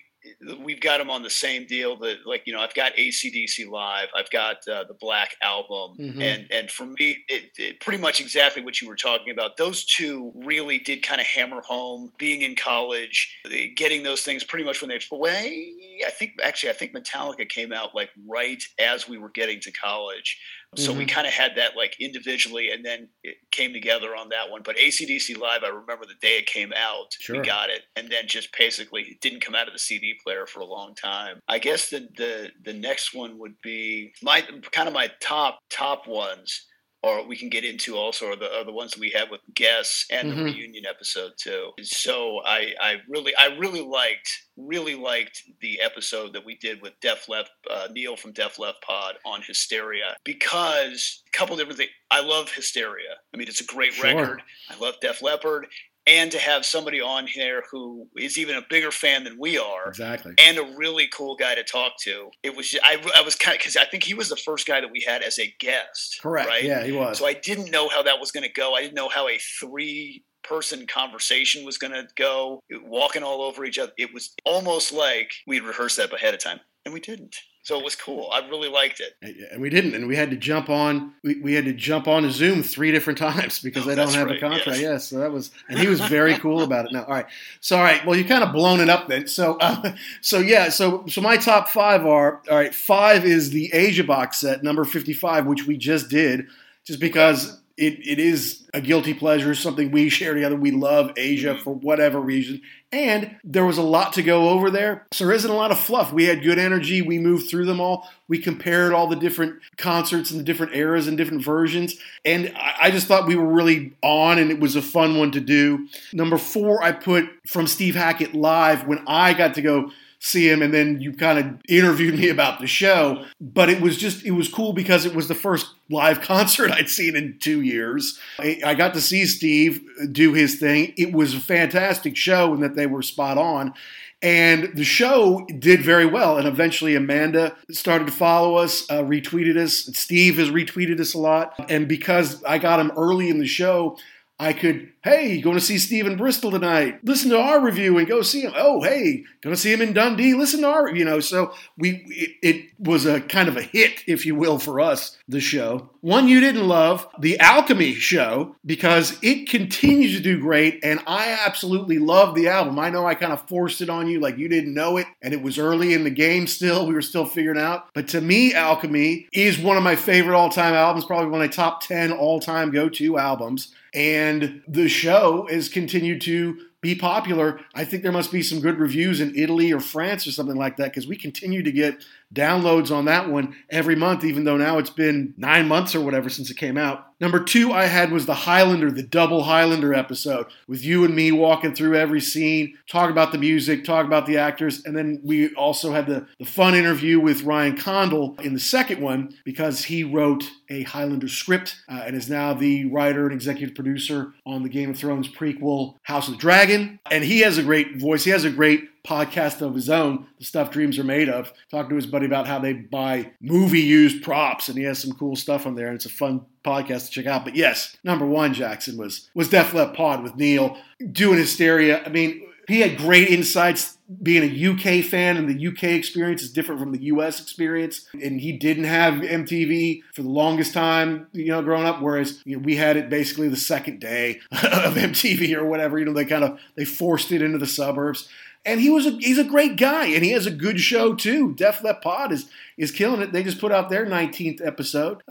We've got them on the same deal. That like you know, I've got AC/DC live. I've got uh, the Black album, Mhm. and and for me, it, it pretty much exactly what you were talking about. Those two really did kind of hammer home being in college, getting those things pretty much when they away. I think actually, I think Metallica came out like right as we were getting to college. So we mm-hmm. kind of had that like individually, and then it came together on that one. But AC/DC Live, I remember the day it came out, Sure. we got it, and then just basically it didn't come out of the CD player for a long time. I guess the the the next one would be my kind of my top top ones. Or we can get into also are the, are the ones that we have with guests and Mhm. the reunion episode too. So I, I really I really liked really liked the episode that we did with Def Lep uh, Neil from Def Lep Pod on Hysteria because a couple different things. I love Hysteria. I mean, it's a great Sure. record. I love Def Leppard, and to have somebody on here who is even a bigger fan than we are. Exactly. And a really cool guy to talk to. It was I, I was kind of because I think he was the first guy that we had as a guest. Correct. Right. Yeah, he was. So I didn't know how that was going to go. I didn't know how a three person conversation was going to go, walking all over each other. It was almost like we'd rehearsed that ahead of time, and we didn't. So it was cool. I really liked it. and we didn't, and we had to jump on. We, we had to jump on a Zoom three different times because Oh, they don't have a contract. yes. So that was, and he was very cool about it. Now, all right, so all right, well, you kind of blown it up then. So, uh, so yeah, so so my top five are all right. Five is the Asia box set, number fifty-five, which we just did, just because. It, it is a guilty pleasure, something we share together. We love Asia for whatever reason. And there was a lot to go over there. So there isn't a lot of fluff. We had good energy. We moved through them all. We compared all the different concerts and the different eras and different versions. And I, I just thought we were really on and it was a fun one to do. Number four, I put from Steve Hackett live when I got to go see him and then you kind of interviewed me about the show. But it was just it was cool because it was the first live concert i'd seen in two years. I, got to see steve do his thing. It was a fantastic show and that they were spot on. And the show did very well and eventually amanda started to follow us uh, retweeted us. Steve has retweeted us a lot. And because i got him early in the show I could, hey, going to see Steve in Bristol tonight. Listen to our review and go see him. Oh, hey, going to see him in Dundee. Listen to our, you know. So we, it, it was a kind of a hit, if you will, for us. The show, one you didn't love, the Alchemy show, because it continues to do great, and I absolutely love the album. I know I kind of forced it on you, like you didn't know it, and it was early in the game. Still, we were still figuring out. But to me, Alchemy is one of my favorite all-time albums. Probably one of my top ten all-time go-to albums. And the show has continued to be popular. I think there must be some good reviews in Italy or France or something like that because we continue to get downloads on that one every month, even though now it's been nine months or whatever since it came out. Number two I had was the Highlander, the double Highlander episode with you and me walking through every scene, talk about the music, talk about the actors, and then we also had the, the fun interview with Ryan Condal in the second one because he wrote a Highlander script uh, and is now the writer and executive producer on the Game of Thrones prequel House of the Dragon. And he has a great voice. He has a great podcast of his own, The Stuff Dreams Are Made Of. Talking to his buddy about how they buy movie used props, and he has some cool stuff on there, and it's a fun podcast to check out. But yes, number one, Jackson was was Def Leppard Pod with Neil doing hysteria. I mean, he had great insights. Being a UK fan and the UK experience is different from the US experience, and he didn't have MTV for the longest time, you know, growing up. Whereas you know, we had it basically the second day of MTV or whatever. You know, they kind of they forced it into the suburbs and he was a, he's a great guy, and he has a good show too. Def Lep Pod is is killing it. They just put out their 19th episode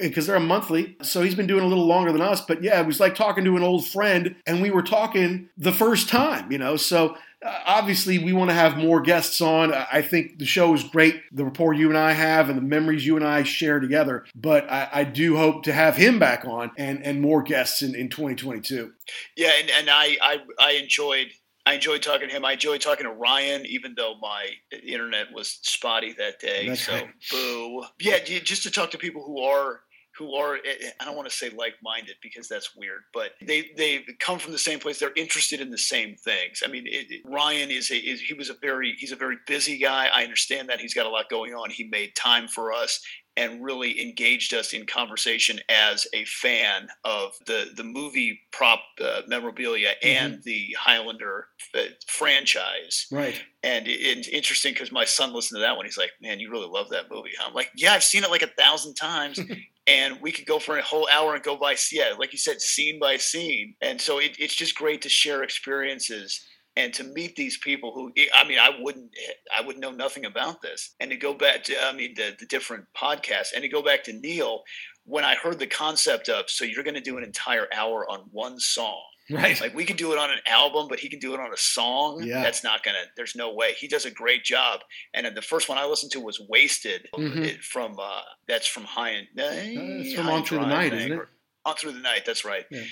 because uh, they're a monthly, so he's been doing a little longer than us. But yeah, it was like talking to an old friend, and we were talking the first time, you know. So uh, obviously, we want to have more guests on. I think the show is great, the rapport you and I have, and the memories you and I share together. But I, I do hope to have him back on and and more guests in, in 2022. Yeah, and, and I, I I enjoyed I enjoyed talking to him. I enjoyed talking to Ryan, even though my internet was spotty that day. That's so right. boo. Yeah, just to talk to people who are who are eh, I don't want to say like-minded because that's weird, but they they come from the same place. They're interested in the same things. I mean, it, it, Ryan is a is, he was a very he's a very busy guy. I understand that he's got a lot going on. He made time for us and really engaged us in conversation as a fan of the the movie prop uh, memorabilia mm-hmm. and the Highlander uh, franchise. Right. And it, it's interesting because my son listened to that one. He's like, "Man, you really love that movie." I'm like, "Yeah, I've seen it like a thousand times." and we could go for a whole hour and go by, yeah, like you said, scene by scene. And so it, it's just great to share experiences and to meet these people who i mean i wouldn't i would know nothing about this and to go back to i mean the, the different podcasts and to go back to neil when i heard the concept of so you're going to do an entire hour on one song Right. Like we can do it on an album, but he can do it on a song. Yeah. That's not gonna. There's no way. He does a great job. And then the first one I listened to was "Wasted" Mhm. it, from. uh That's from High and. Uh, it's from High On Through the Night, isn't it? On through the night. That's right. Yeah.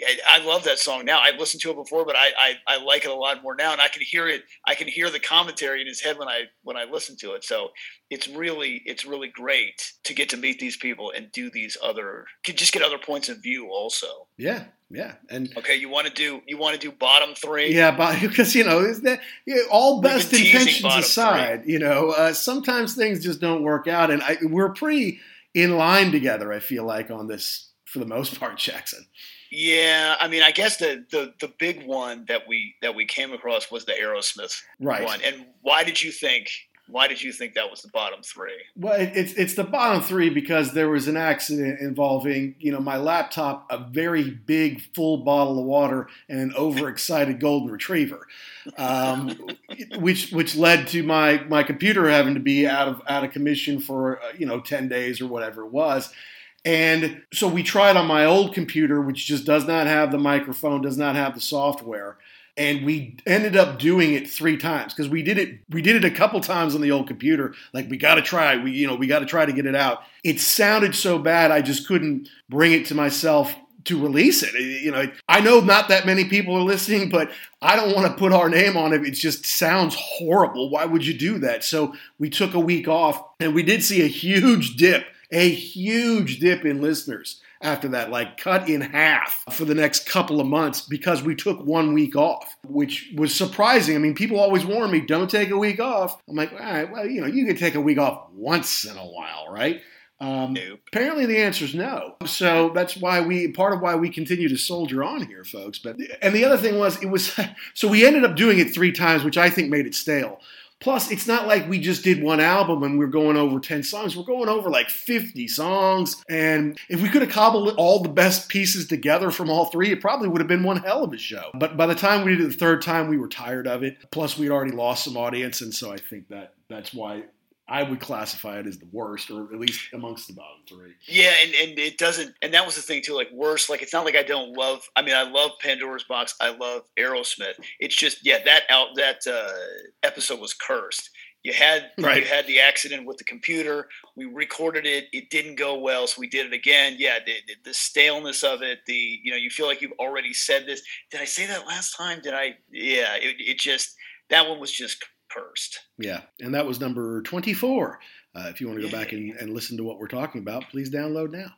I, I love that song now. I've listened to it before, but I, I I like it a lot more now, and I can hear it. I can hear the commentary in his head when I when I listen to it. So it's really it's really great to get to meet these people and do these other just get other points of view also. Yeah, yeah, and Okay, you want to do you want to do bottom three? yeah, because you know, is that all best intentions aside, you know, uh, sometimes things just don't work out, and I, we're pretty in line together. I feel like on this for the most part, Jackson. Yeah, I mean, I guess the, the the big one that we that we came across was the Aerosmith Right. one. And why did you think why did you think that was the bottom three? Well, it- it's it's the bottom three because there was an accident involving you know my laptop, a very big full bottle of water, and an overexcited golden retriever, um, which which led to my my computer having to be out of out of commission for uh, you know ten days or whatever it was. And so we tried on my old computer, which just does not have the microphone, does not have the software. And we ended up doing it three times because we did it. We did it a couple times on the old computer. Like we got to try. We you know we got to try to get it out. It sounded so bad, I just couldn't bring it to myself to release it. You know, I know not that many people are listening, but I don't want to put our name on it. It just sounds horrible. Why would you do that? So we took a week off, and we did see a huge dip a huge dip in listeners after that, like cut in half for the next couple of months because we took one week off, which was surprising. I mean, people always warn me, don't take a week off. I'm like, all right, well, you know, you can take a week off once in a while, right? Um, Nope. apparently, the answer is no. So that's why we part of why we continue to soldier on here, folks. But and the other thing was, it was so we ended up doing it three times, which I think made it stale. Plus, it's not like we just did one album and we're going over 10 songs. We're going over like 50 songs. And if we could have cobbled all the best pieces together from all three, it probably would have been one hell of a show. But by the time we did it the third time, we were tired of it. Plus, we'd already lost some audience. And so I think that that's why I would classify it as the worst, or at least amongst the bottom three. Yeah, and, and it doesn't and that was the thing too, like worse, like it's not like I don't love I mean I love Pandora's box, I love Aerosmith. It's just yeah, that out that uh episode was cursed. You had Right. you had the accident with the computer. We recorded it. It didn't go well, so we did it again. Yeah, the, the, the staleness of it. The you know you feel like you've already said this. Did I say that last time? Did I? Yeah, it, it just that one was just cursed. Yeah, and that was number 24. Uh, if you want to go back and, and listen to what we're talking about, please download now.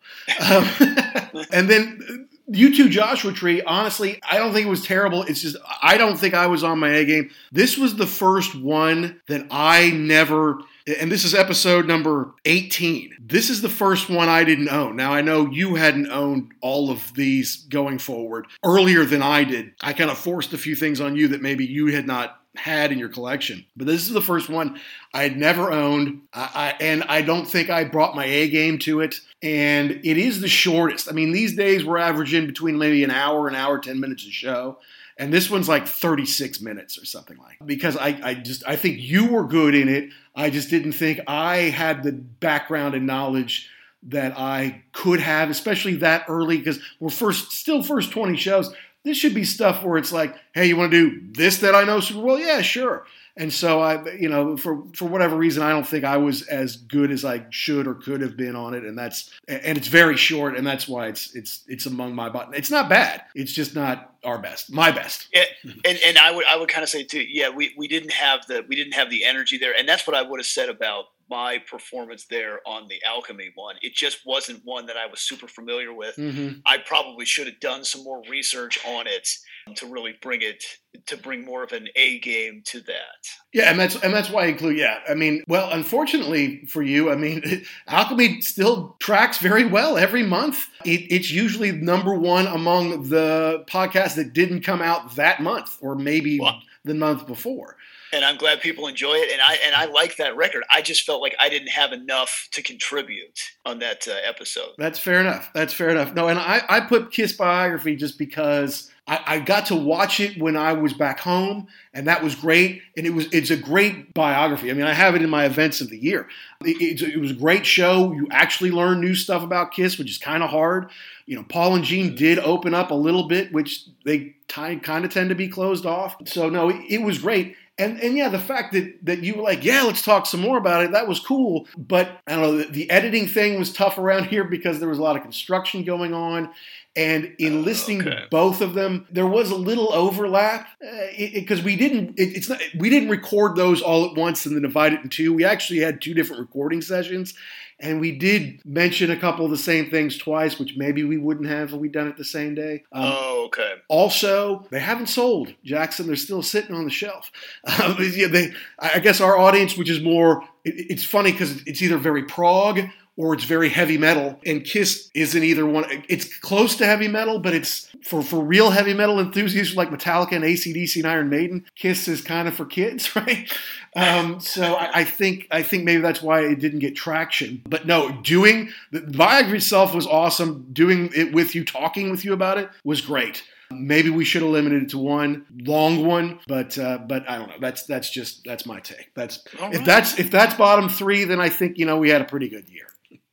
Um, and then uh, U2 Joshua Tree, honestly, I don't think it was terrible. It's just, I don't think I was on my A game. This was the first one that I never and this is episode number 18. This is the first one I didn't own. Now, I know you hadn't owned all of these going forward earlier than I did. I kind of forced a few things on you that maybe you had not had in your collection. But this is the first one I had never owned, I, I, and I don't think I brought my A game to it. And it is the shortest. I mean, these days we're averaging between maybe an hour, an hour, 10 minutes a show. And this one's like 36 minutes or something like that. because I, I just I think you were good in it. I just didn't think I had the background and knowledge that I could have, especially that early, because we're first still first 20 shows. This should be stuff where it's like, hey, you want to do this that I know super well? Yeah, sure. And so I, you know, for for whatever reason, I don't think I was as good as I should or could have been on it, and that's and it's very short, and that's why it's it's it's among my button. It's not bad. It's just not our best, my best. Yeah, and and I would I would kind of say too, yeah, we we didn't have the we didn't have the energy there, and that's what I would have said about my performance there on the alchemy one. It just wasn't one that I was super familiar with. Mm-hmm. I probably should have done some more research on it to really bring it to bring more of an A game to that. Yeah, and that's and that's why I include. Yeah, I mean, well, unfortunately for you, I mean, Alchemy still tracks very well every month. It, it's usually number one among the podcasts that didn't come out that month, or maybe the month before. And I'm glad people enjoy it. And I and I like that record. I just felt like I didn't have enough to contribute on that uh, episode. That's fair enough. That's fair enough. No, and I, I put Kiss biography just because I, I got to watch it when I was back home, and that was great. And it was it's a great biography. I mean, I have it in my events of the year. It, it, it was a great show. You actually learn new stuff about Kiss, which is kind of hard. You know, Paul and Gene did open up a little bit, which they kind of tend to be closed off. So no, it, it was great. And and yeah, the fact that that you were like, yeah, let's talk some more about it. That was cool. But I don't know, the, the editing thing was tough around here because there was a lot of construction going on. And in Oh, listening okay. to both of them, there was a little overlap uh, because we didn't. It, it's not. We didn't record those all at once and then divide it in two. We actually had two different recording sessions, and we did mention a couple of the same things twice, which maybe we wouldn't have if we'd done it the same day. Um, oh, okay. also, they haven't sold Jackson. They're still sitting on the shelf. Um, yeah, they, I guess our audience, which is more, it, it's funny because it's either very prog or it's very heavy metal. And Kiss isn't either one. It's close to heavy metal, but it's for, for real heavy metal enthusiasts like Metallica and AC/DC and Iron Maiden. Kiss is kind of for kids, right? Um, so I, I think I think maybe that's why it didn't get traction. But no, doing the biography itself was awesome. Doing it with you, talking with you about it was great. Maybe we should have limited it to one long one, but uh, but I don't know. That's that's just that's my take. That's if that's if that's bottom three, then I think you know we had a pretty good year.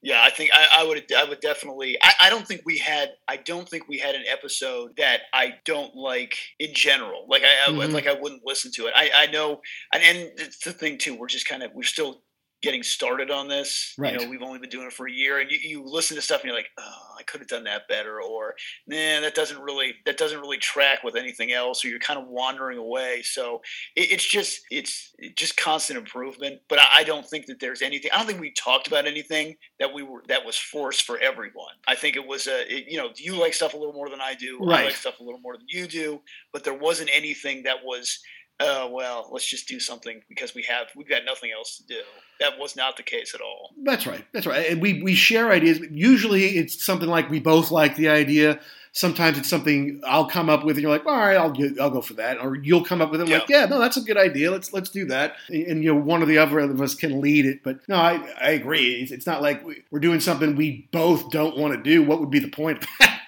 Yeah, I think I, I would. I would definitely. I, I don't think we had. I don't think we had an episode that I don't like in general. Like I, I would- Mhm. like I wouldn't listen to it. I, I know, and, and it's the thing too. We're just kind of we're still getting started on this. Right. You know, we've only been doing it for a year, and you, you listen to stuff and you're like, oh, I could have done that better, or man, that doesn't really that doesn't really track with anything else, or you're kind of wandering away. So it, it's just it's just constant improvement. But I, I don't think that there's anything. I don't think we talked about anything that we were that was forced for everyone. I think it was a it, you know you like stuff a little more than I do. I like stuff a little more than you do. But there wasn't anything that was. Uh, well, let's just do something because we have we've got nothing else to do. That was not the case at all. That's right. That's right. And we we share ideas. Usually it's something like we both like the idea. Sometimes it's something I'll come up with, and you're like, all right, I'll get, I'll go for that, or you'll come up with it, like, yeah, no, that's a good idea. Let's let's do that, and, you know, one or the other of us can lead it. But no, I I agree. It's, it's not like we- we're doing something we both don't want to do. What would be the point of that?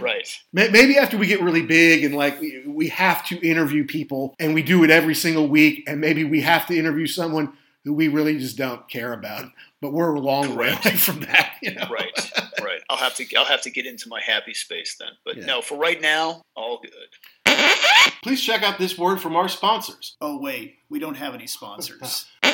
Right. Maybe after we get really big and like we, we have to interview people and we do it every single week, and maybe we have to interview someone who we really just don't care about, but we're a long way away from that. You know? Right. right. I'll have to I'll have to get into my happy space then. But Yeah. no, for right now, all good. Please check out this word from our sponsors. Oh wait, we don't have any sponsors.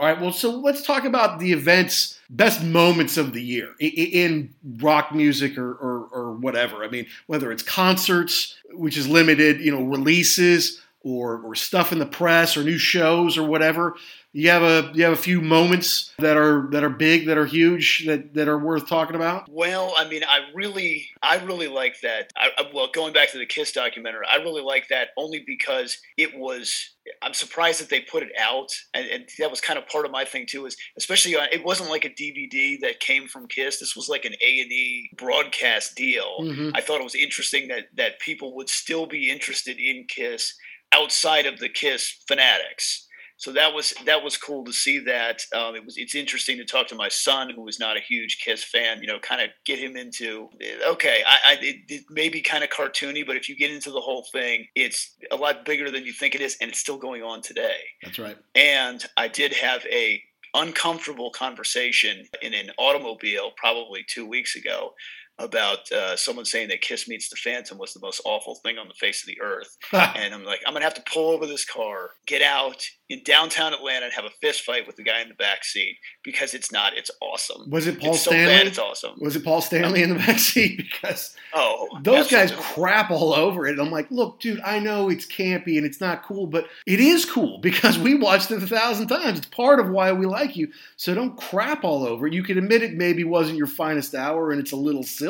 All right, well, so let's talk about the events, best moments of the year i- i- in rock music or, or, or whatever. I mean, whether it's concerts, which is limited, you know, releases or, or stuff in the press or new shows or whatever. You have a you have a few moments that are that are big, that are huge, that that are worth talking about. Well, I mean, I really, I really like that. I, I- well, going back to the Kiss documentary, I really like that only because it was. I'm surprised that they put it out, and, and that was kind of part of my thing too. Is especially on, it wasn't like a DVD that came from Kiss. This was like an A and E broadcast deal. Mhm. I thought it was interesting that that people would still be interested in Kiss outside of the Kiss fanatics. So that was that was cool to see that. Um, it was it's interesting to talk to my son, who was not a huge Kiss fan. You know, kind of get him into okay. I, I it, it may be kind of cartoony, but if you get into the whole thing, it's a lot bigger than you think it is, and it's still going on today. That's right. And I did have a uncomfortable conversation in an automobile probably two weeks ago about uh, someone saying that Kiss Meets the Phantom was the most awful thing on the face of the earth. And I'm like, I'm gonna have to pull over this car, get out in downtown Atlanta, and have a fist fight with the guy in the back seat because it's not. It's awesome. Was it Paul it's so Stanley? bad. It's awesome. Was it Paul Stanley in the back seat? Because Oh, those guys crap all over it. I'm like, look, dude, I know it's campy and it's not cool, but it is cool because we watched it a thousand times. It's part of why we like you. So don't crap all over it. You can admit it maybe wasn't your finest hour and it's a little silly,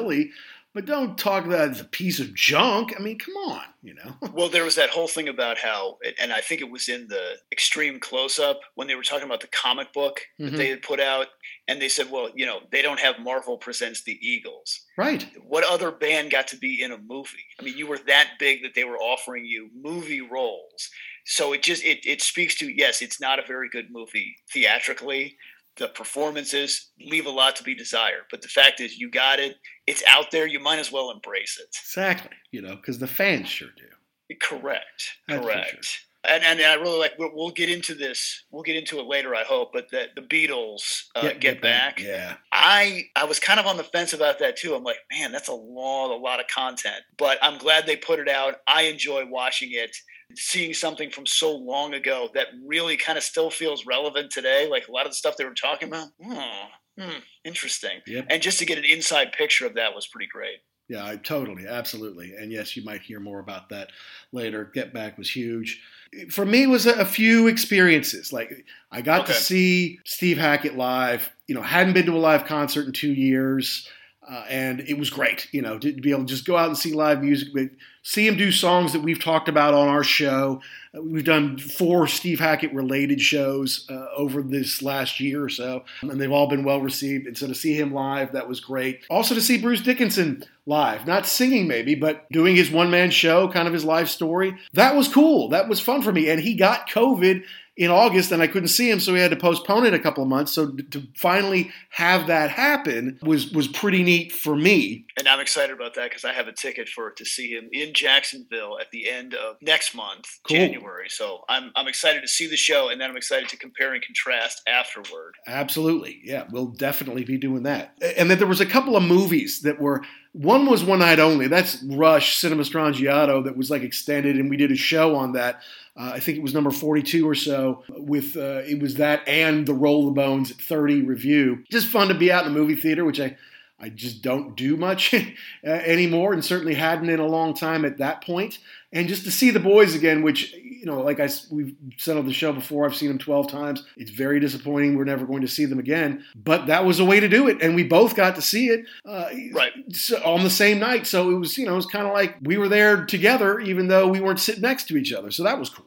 but don't talk about it as a piece of junk. I mean, come on, you know. Well, there was that whole thing about how, and I think it was in the extreme close up when they were talking about the comic book that Mhm. they had put out. And they said, well, you know, they don't have Marvel Presents the Eagles. Right. What other band got to be in a movie? I mean, you were that big that they were offering you movie roles. So it just, it, it speaks to, yes, it's not a very good movie theatrically. The performances leave a lot to be desired. But the fact is, you got it. It's out there. You might as well embrace it. Exactly. You know, because the fans sure do. Correct. That's Correct. And, and I really like. We'll, we'll get into this. We'll get into it later, I hope. But the the Beatles uh, Yeah, get, back. Yeah. I I was kind of on the fence about that too. I'm like, man, that's a lot, a lot of content. But I'm glad they put it out. I enjoy watching it, seeing something from so long ago that really kind of still feels relevant today. Like a lot of the stuff they were talking about. Oh, hmm, interesting. Yep. And just to get an inside picture of that was pretty great. Yeah, I totally, absolutely. And yes, you might hear more about that later. Get Back was huge. For me, it was a, a few experiences. Like I got to see Steve Hackett live. You know, hadn't been to a live concert in two years, uh, and it was great. You know, to, be able to just go out and see live music, but see him do songs that we've talked about on our show. Uh, We've done four Steve Hackett related shows uh, over this last year or so, and they've all been well received. And so to see him live, that was great. Also to see Bruce Dickinson live, not singing maybe, but doing his one man show, kind of his life story. That was cool. That was fun for me. And he got COVID in August and I couldn't see him, so we had to postpone it a couple of months. So to finally have that happen was was pretty neat for me. And I'm excited about that because I have a ticket for to see him in Jacksonville at the end of next month, Cool. January. So I'm I'm excited to see the show, and then I'm excited to compare and contrast afterward. Absolutely. Yeah, we'll definitely be doing that. And then there was a couple of movies that were one was one night only. That's Rush Cinema Strangiato that was like extended and we did a show on that. Uh, I think it was number 42 or so with uh, it was that and the Roll the Bones at 30 review. Just fun to be out in the movie theater, which I I just don't do much anymore, and certainly hadn't in a long time at that point. And just to see the boys again, which you know, like I we've said on the show before, I've seen them twelve times. It's very disappointing. We're never going to see them again. But that was a way to do it, and we both got to see it uh, Right. so- on the same night. So it was, you know, it was kind of like we were there together, even though we weren't sitting next to each other. So that was cool.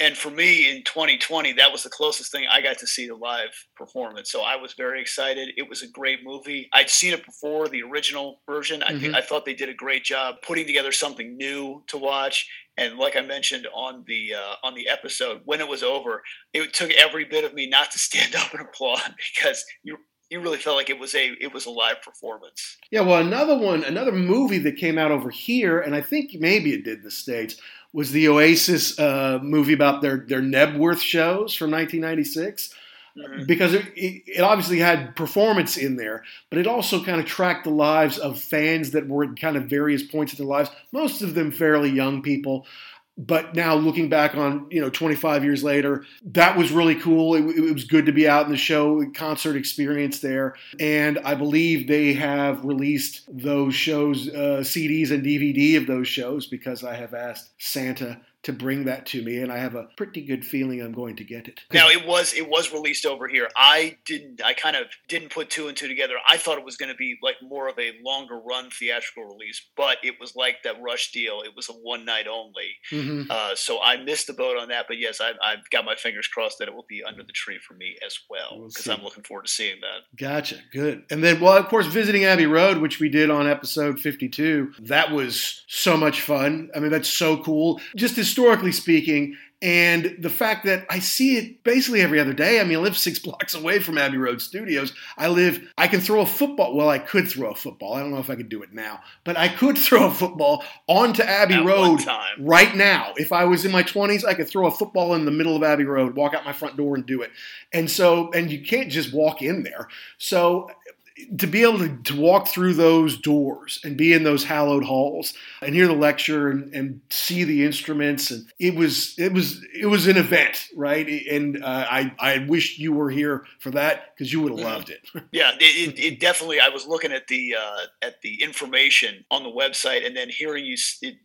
And for me in 2020, that was the closest thing I got to see the live performance. So I was very excited. It was a great movie. I'd seen it before, the original version. I, think Mhm. I thought they did a great job putting together something new to watch. And like I mentioned on the uh, on the episode, when it was over, it took every bit of me not to stand up and applaud because you you really felt like it was a it was a live performance. Yeah, well, another one, another movie that came out over here, and I think maybe it did in the states, was the Oasis uh, movie about their their Knebworth shows from 1996. Mhm. Because it, it, obviously had performance in there, but it also kind of tracked the lives of fans that were at kind of various points in their lives. Most of them fairly young people. But now looking back on, you know, 25 years later, that was really cool. It, it was good to be out in the show, concert experience there. And I believe they have released those shows, uh, CDs and DVD of those shows because I have asked Santa to bring that to me, and I have a pretty good feeling I'm going to get it. Now it was it was released over here. I didn't. I kind of didn't put two and two together. I thought it was going to be like more of a longer run theatrical release, but it was like that Rush deal. It was a one night only. Mhm. Uh, so I missed the boat on that. But yes, I, I've got my fingers crossed that it will be under the tree for me as well We'll because. I'm looking forward to seeing that. Gotcha. Good. And then, well, of course, visiting Abbey Road, which we did on episode 52, that was so much fun. I mean, that's so cool, just historically speaking. And the fact that I see it basically every other day. I mean, I live six blocks away from Abbey Road Studios. I live, I can throw a football. Well, I could throw a football. I don't know if I could do it now, but I could throw a football onto Abbey At Road right now. If I was in my 20s, I could throw a football in the middle of Abbey Road, walk out my front door and do it. And so, and you can't just walk in there. So, to be able to, to walk through those doors and be in those hallowed halls and hear the lecture and, and see the instruments and it was it was it was an event right and uh, I I wish you were here for that because you would have loved it Yeah, it, it, it definitely. I was looking at the uh, at the information on the website, and then hearing you,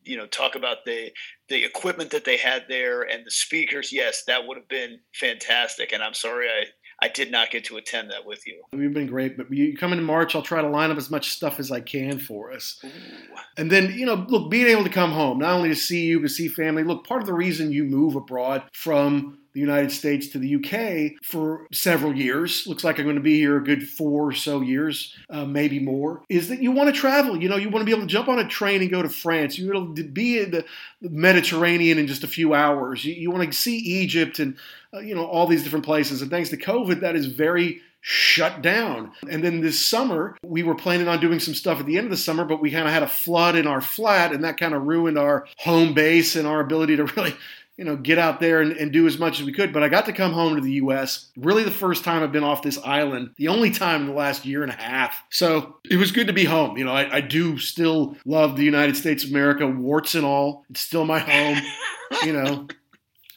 you know, talk about the the equipment that they had there and the speakers. Yes, that would have been fantastic. And I'm sorry I I did not get to attend that with you. We've been great, but you come in March, I'll try to line up as much stuff as I can for us. Ooh. And then, you know, look, being able to come home, not only to see you, but see family. Look, part of the reason you move abroad from the United States to the UK for several years, looks like I'm going to be here a good four or so years, uh, maybe more, is that you want to travel. You know, you want to be able to jump on a train and go to France. You want to be in the Mediterranean in just a few hours. You, you want to see Egypt and, uh, you know, all these different places. And thanks to COVID, that is very shut down. And then this summer, we were planning on doing some stuff at the end of the summer, but we kind of had a flood in our flat, and that kind of ruined our home base and our ability to really. You know, get out there and, and do as much as we could. But I got to come home to the U.S. Really, the first time I've been off this island, the only time in the last year and a half. So it was good to be home. You know, I, I do still love the United States of America, warts and all. It's still my home. you know,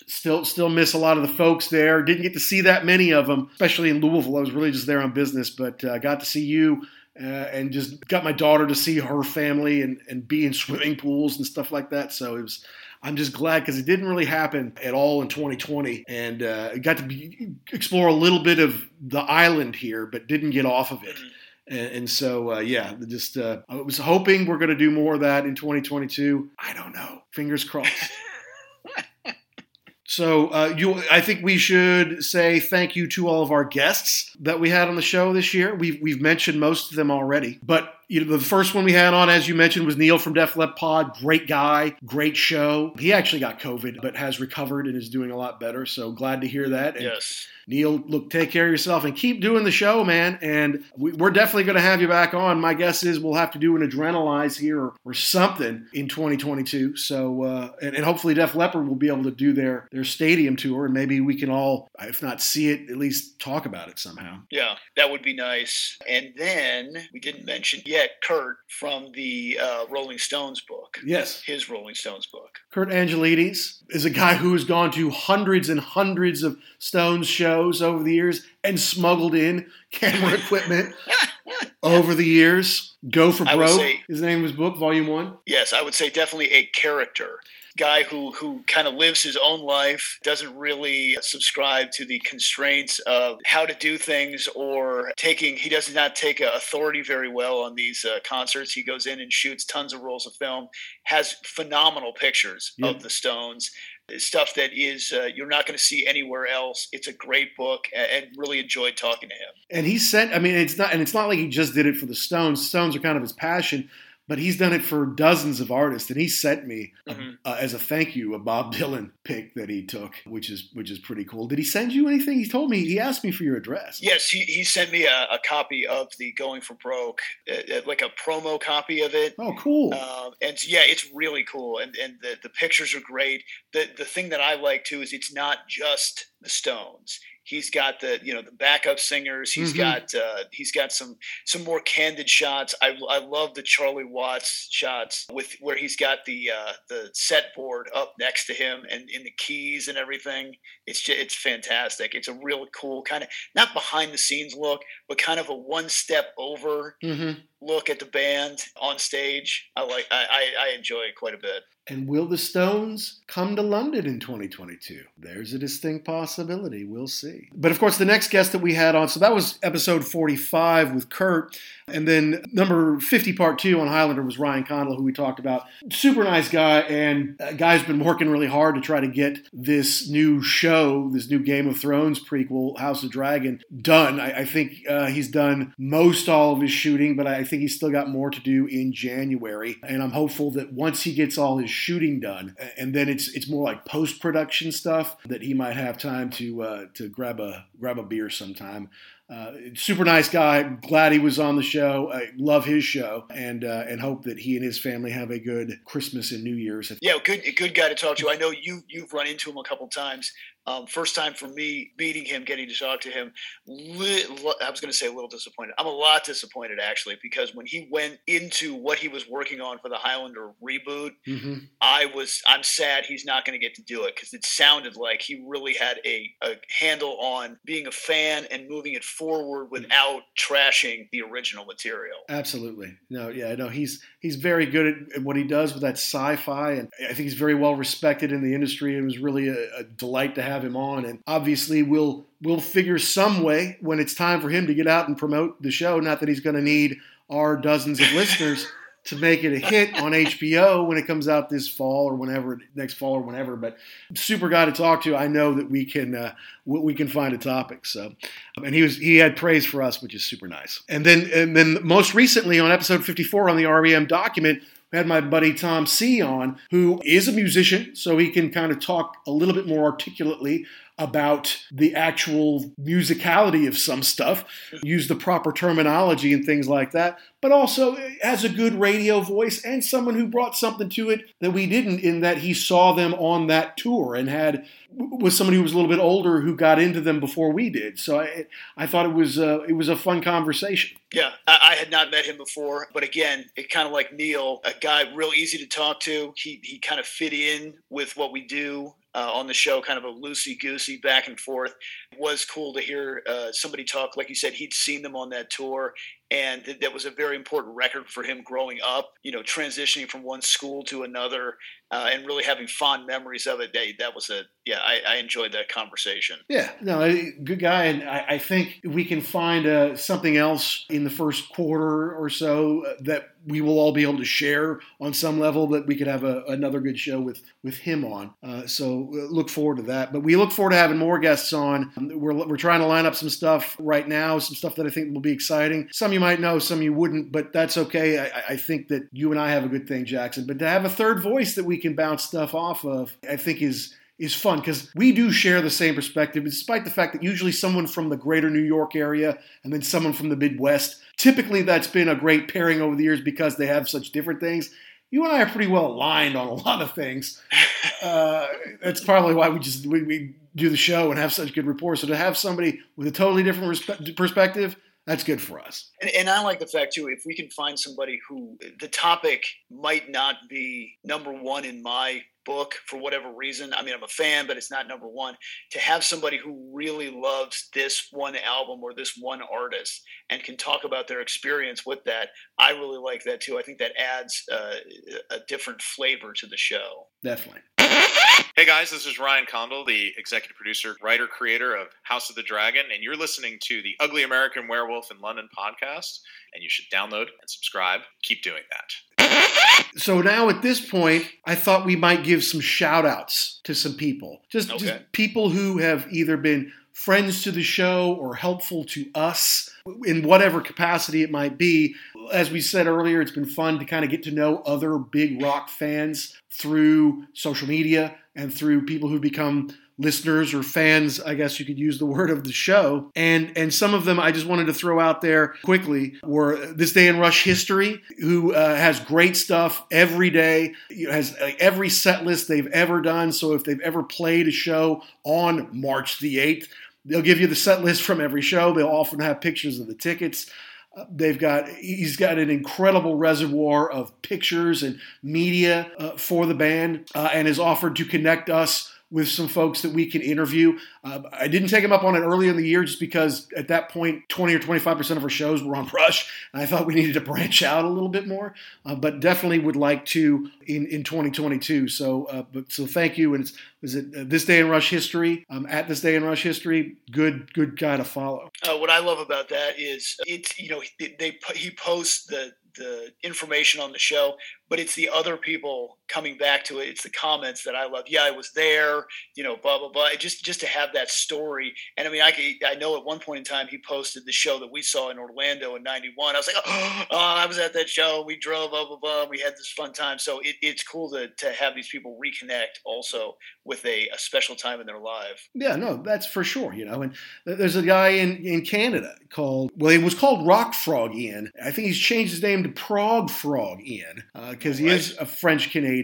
still still miss a lot of the folks there. Didn't get to see that many of them, especially in Louisville. I was really just there on business, but I uh, got to see you. Uh, and just got my daughter to see her family and, and be in swimming pools and stuff like that. So it was, I'm just glad because it didn't really happen at all in 2020, and uh, got to be, explore a little bit of the island here, but didn't get off of it. And, and so, uh, yeah, just uh, I was hoping we're going to do more of that in 2022. I don't know. Fingers crossed. So uh, you, I think we should say thank you to all of our guests that we had on the show this year. We've we've mentioned most of them already, but you know the first one we had on, as you mentioned, was Neil from Def Lep Pod. Great guy, great show. He actually got COVID, but has recovered and is doing a lot better. So glad to hear that. And Yes. Neil, look, take care of yourself and keep doing the show, man. And we, we're definitely going to have you back on. My guess is we'll have to do an Adrenalize here or, or something in 2022. So, uh, and, and hopefully Def Leppard will be able to do their their stadium tour, and maybe we can all, if not see it, at least talk about it somehow. Yeah, that would be nice. And then we didn't mention yet Kurt from the uh, Rolling Stones book, Yes, his Rolling Stones book. Kurt Angelides is a guy who has gone to hundreds and hundreds of Stones shows over the years and smuggled in camera equipment over the years. Go for Broke, say- his name was book, volume one. Yes, I would say definitely a character. Guy who who kind of lives his own life, doesn't really subscribe to the constraints of how to do things or taking. He does not take uh, authority very well on these uh, concerts. He goes in and shoots tons of rolls of film. Has phenomenal pictures Yep. of the Stones. Stuff that is uh, you're not going to see anywhere else. It's a great book, and really enjoyed talking to him. And he sent. I mean, it's not, and it's not like he just did it for the Stones. Stones are kind of his passion, but he's done it for dozens of artists. And he sent me a- Mhm. uh, as a thank you a Bob Dylan pick that he took, which is which is pretty cool. Did he send you anything? He told me he asked me for your address. Yes, he, he sent me a, a copy of the Going for Broke, uh, uh, like a promo copy of it. Oh, cool. Um, and yeah, it's really cool, and and the, the pictures are great. The the thing that I like too is it's not just the Stones. He's got the you know the backup singers. He's Mhm. got uh, he's got some some more candid shots. I, I love the Charlie Watts shots with where he's got the uh, the set board up next to him and in the keys and everything. It's just, it's fantastic. It's a real cool kind of not behind the scenes look, but kind of a one step over hmm look at the band on stage. I like I, I, I enjoy it quite a bit. And will the Stones come to London in 2022? There's a distinct possibility. We'll see. But of course, the next guest that we had on, so that was episode 45 with Kurt. And then number 50, part two on Highlander was Ryan Condal, who we talked about. Super nice guy, and guy's been working really hard to try to get this new show, this new Game of Thrones prequel, House of Dragon, done. I, I think uh, he's done most all of his shooting, but I think he's still got more to do in January. And I'm hopeful that once he gets all his shooting done, and then it's it's more like post production stuff that he might have time to uh, to grab a grab a beer sometime. Uh, super nice guy. Glad he was on the show. I love his show, and uh, and hope that he and his family have a good Christmas and New Year's. Yeah, good good guy to talk to. I know you you've run into him a couple times. Um, first time for me meeting him, getting to talk to him. Li- I was going to say a little disappointed. I'm a lot disappointed actually because when he went into what he was working on for the Highlander reboot, Mm-hmm. I was I'm sad he's not going to get to do it because it sounded like he really had a, a handle on being a fan and moving it forward without trashing the original material. Absolutely. No, yeah, no, he's he's very good at, at what he does with that sci-fi, and I think he's very well respected in the industry. It was really a, a delight to have him on, and obviously we'll we'll figure some way when it's time for him to get out and promote the show. Not that he's going to need our dozens of listeners. To make it a hit on HBO when it comes out this fall or whenever next fall or whenever, but super guy to talk to. I know that we can uh, we can find a topic. So, and he was he had praise for us, which is super nice. And then and then most recently on episode 54 on the REM document, we had my buddy Tom C on, who is a musician, so he can kind of talk a little bit more articulately about the actual musicality of some stuff, use the proper terminology and things like that, but also has a good radio voice and someone who brought something to it that we didn't in that he saw them on that tour and had was somebody who was a little bit older who got into them before we did. So I, I thought it was uh, it was a fun conversation. Yeah, I, I had not met him before, but again, it kind of like Neil, a guy real easy to talk to. He he kind of fit in with what we do uh, on the show, kind of a loosey goosey back and forth. It was cool to hear uh, somebody talk. Like you said, he'd seen them on that tour, and th- that was a very important record for him growing up. You know, transitioning from one school to another, uh, and really having fond memories of it. That, that was a yeah, I, I enjoyed that conversation. Yeah, no, good guy, and I, I think we can find uh, something else in the first quarter or so uh, that we will all be able to share on some level that we could have a, another good show with with him on. Uh, so uh, look forward to that. But we look forward to having more guests on. We're, we're trying to line up some stuff right now, some stuff that I think will be exciting. Some you might know, some you wouldn't, but that's okay. I, I think that you and I have a good thing, Jackson. But to have a third voice that we can bounce stuff off of, I think is is fun because we do share the same perspective, despite the fact that usually someone from the greater New York area and then someone from the Midwest. Typically, that's been a great pairing over the years because they have such different things. You and I are pretty well aligned on a lot of things. Uh, that's probably why we just we, we do the show and have such good rapport. So to have somebody with a totally different respe- perspective, that's good for us. And, and, I like the fact too, if we can find somebody who the topic might not be number one in my book for whatever reason. I mean, I'm a fan, but it's not number one. To have somebody who really loves this one album or this one artist and can talk about their experience with that, I really like that too. I think that adds uh, a different flavor to the show. Definitely. Hey guys, this is Ryan Condal, the executive producer, writer, creator of House of the Dragon, and you're listening to the Ugly American Werewolf in London podcast. And you should download and subscribe. Keep doing that. So now at this point, I thought we might give some shout outs to some people. Just, Okay. just people who have either been friends to the show or helpful to us in whatever capacity it might be. As we said earlier, it's been fun to kind of get to know other big rock fans through social media and through people who become listeners or fans, I guess you could use the word of the show. And and some of them I just wanted to throw out there quickly were This Day in Rush History, who uh, has great stuff every day, has uh, every set list they've ever done. So if they've ever played a show on March the 8th, they'll give you the set list from every show. They'll often have pictures of the tickets. They've got he's got an incredible reservoir of pictures and media uh, for the band, uh, and has offered to connect us with some folks that we can interview. Uh, I didn't take him up on it early in the year just because at that point, 20 or 25% of our shows were on Rush. And I thought we needed to branch out a little bit more, uh, but definitely would like to in, in 2022. So, uh, but so thank you. And it's, is it uh, this day in Rush history? Um, at this day in Rush history, good, good guy to follow. Uh, what I love about that is it's, you know, they, they he posts the, the information on the show, but it's the other people coming back to it. It's the comments that I love. Yeah, I was there. You know, blah blah blah. Just just to have that story. And I mean, I I know at one point in time he posted the show that we saw in Orlando in '91. I was like, oh, I was at that show. We drove blah blah blah. We had this fun time. So it, it's cool to to have these people reconnect also with a, a special time in their life. Yeah, no, that's for sure. You know, and there's a guy in in Canada called well, he was called Rock Frog Ian. I think he's changed his name to Prog Frog Ian. Uh, because he is a French Canadian.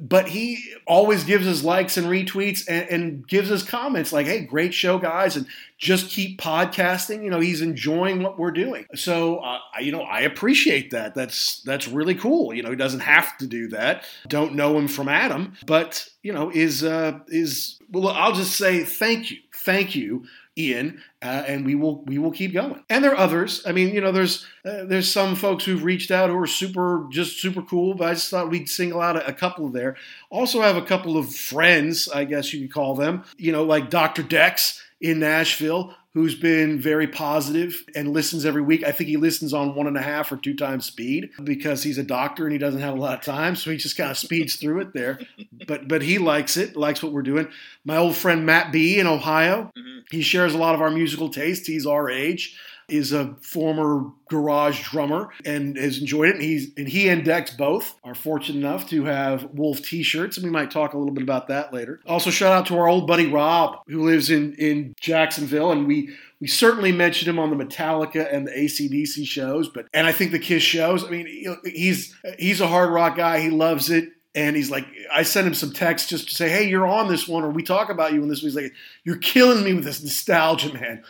But he always gives us likes and retweets and, and, gives us comments like, "Hey, great show, guys!" and just keep podcasting. You know, he's enjoying what we're doing. So, uh, you know, I appreciate that. That's that's really cool. You know, he doesn't have to do that. Don't know him from Adam, but you know, is uh, is well. I'll just say thank you, thank you Ian, uh, and we will we will keep going. And there are others. I mean, you know, there's uh, there's some folks who've reached out who are super just super cool. But I just thought we'd single out a, a couple there. Also have a couple of friends, I guess you could call them. You know, like Dr. Dex in Nashville, who's been very positive and listens every week. I think he listens on one and a half or two times speed because he's a doctor and he doesn't have a lot of time, so he just kind of speeds through it there. But but he likes it, likes what we're doing. My old friend Matt B in Ohio, mm-hmm. he shares a lot of our musical taste. He's our age is a former garage drummer and has enjoyed it. And he's and he and Dex both are fortunate enough to have Wolf T-shirts, and we might talk a little bit about that later. Also, shout out to our old buddy Rob, who lives in in Jacksonville, and we we certainly mentioned him on the Metallica and the AC/DC shows, but and I think the Kiss shows. I mean, he's he's a hard rock guy. He loves it. And he's like, I sent him some text just to say, hey, you're on this one, or we talk about you in this one. He's like, you're killing me with this nostalgia, man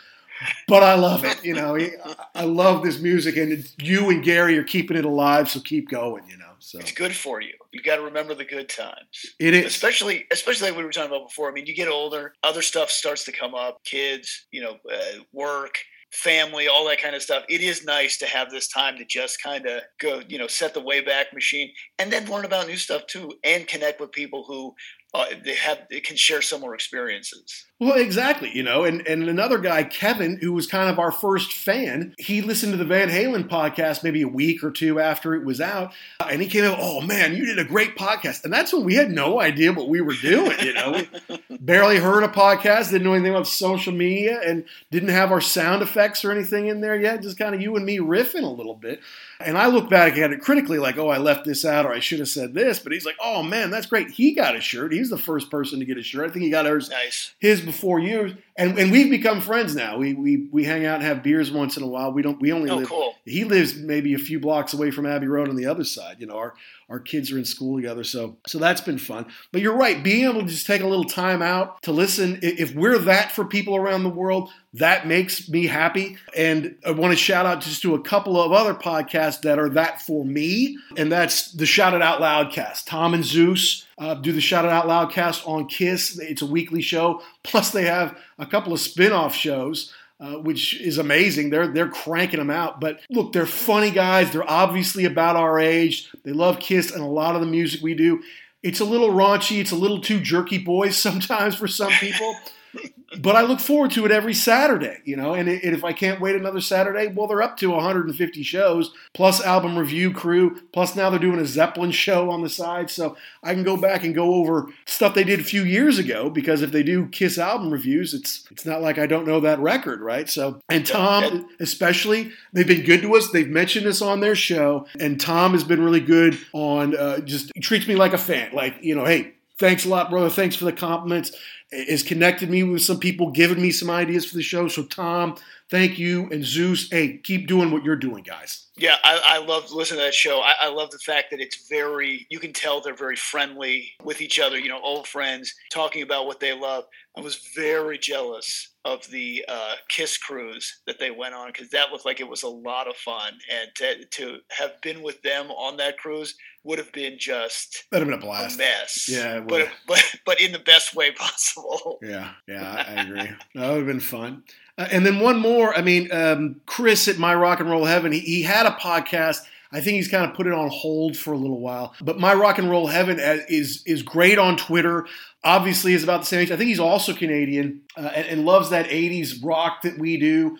but I love it. You know, I love this music, and you and Gary are keeping it alive. So keep going. You know, so it's good for you. You got to remember the good times. It is, especially especially like we were talking about before. I mean, you get older, other stuff starts to come up. Kids, you know, uh, work family, all that kind of stuff. It is nice to have this time to just kind of go, you know, set the wayback machine and then learn about new stuff too and connect with people who uh, they have they can share similar experiences. Well, exactly, you know, and and another guy, Kevin, who was kind of our first fan, he listened to the Van Halen podcast maybe a week or two after it was out, uh, and he came out, "Oh man, you did a great podcast," and that's when we had no idea what we were doing, you know, we barely heard a podcast, didn't know anything about social media, and didn't have our sound effects or anything in there yet, just kind of you and me riffing a little bit. And I look back at it critically, like, oh, I left this out or I should have said this. But he's like, oh man, that's great. He got a shirt. He's the first person to get a shirt. I think he got ours, nice. his before you. And and we've become friends now. We we we hang out and have beers once in a while. We don't. We only oh, live. Cool. He lives maybe a few blocks away from Abbey Road on the other side. You know, our our kids are in school together, so so that's been fun. But you're right, being able to just take a little time out to listen. If we're that for people around the world, that makes me happy. And I want to shout out just to a couple of other podcasts that are that for me, and that's the Shout It Out Loud cast. Tom and Zeus uh, do the Shout It Out Loud cast on Kiss. It's a weekly show. Plus, they have a couple of spin off shows. Uh, which is amazing. They're they're cranking them out. But look, they're funny guys. They're obviously about our age. They love Kiss and a lot of the music we do. It's a little raunchy. It's a little too jerky boys sometimes for some people but I look forward to it every Saturday, you know. And, if I can't wait another Saturday, well, they're up to 150 shows plus album review crew, plus now they're doing a Zeppelin show on the side, so I can go back and go over stuff they did a few years ago. Because if they do Kiss album reviews, it's it's not like I don't know that record, right? So, and Tom especially, they've been good to us. They've mentioned us on their show, and Tom has been really good on uh, just treats me like a fan. Like you know, hey, thanks a lot, brother. Thanks for the compliments. Has connected me with some people, given me some ideas for the show. So, Tom, thank you. And Zeus, hey, keep doing what you're doing, guys. Yeah, I, I love listening to that show. I, I love the fact that it's very, you can tell they're very friendly with each other, you know, old friends talking about what they love. I was very jealous of the uh, Kiss cruise that they went on because that looked like it was a lot of fun. And to, to have been with them on that cruise would have been just That'd have been a a blast. mess. Yeah, it but, but but in the best way possible. Yeah, yeah, I I agree. that would have been fun. Uh, and then one more. I mean, um, Chris at My Rock and Roll Heaven, he, he had a podcast. I think he's kind of put it on hold for a little while. But My Rock and Roll Heaven uh, is is great on Twitter. Obviously, is about the same age. I think he's also Canadian uh, and, and loves that '80s rock that we do.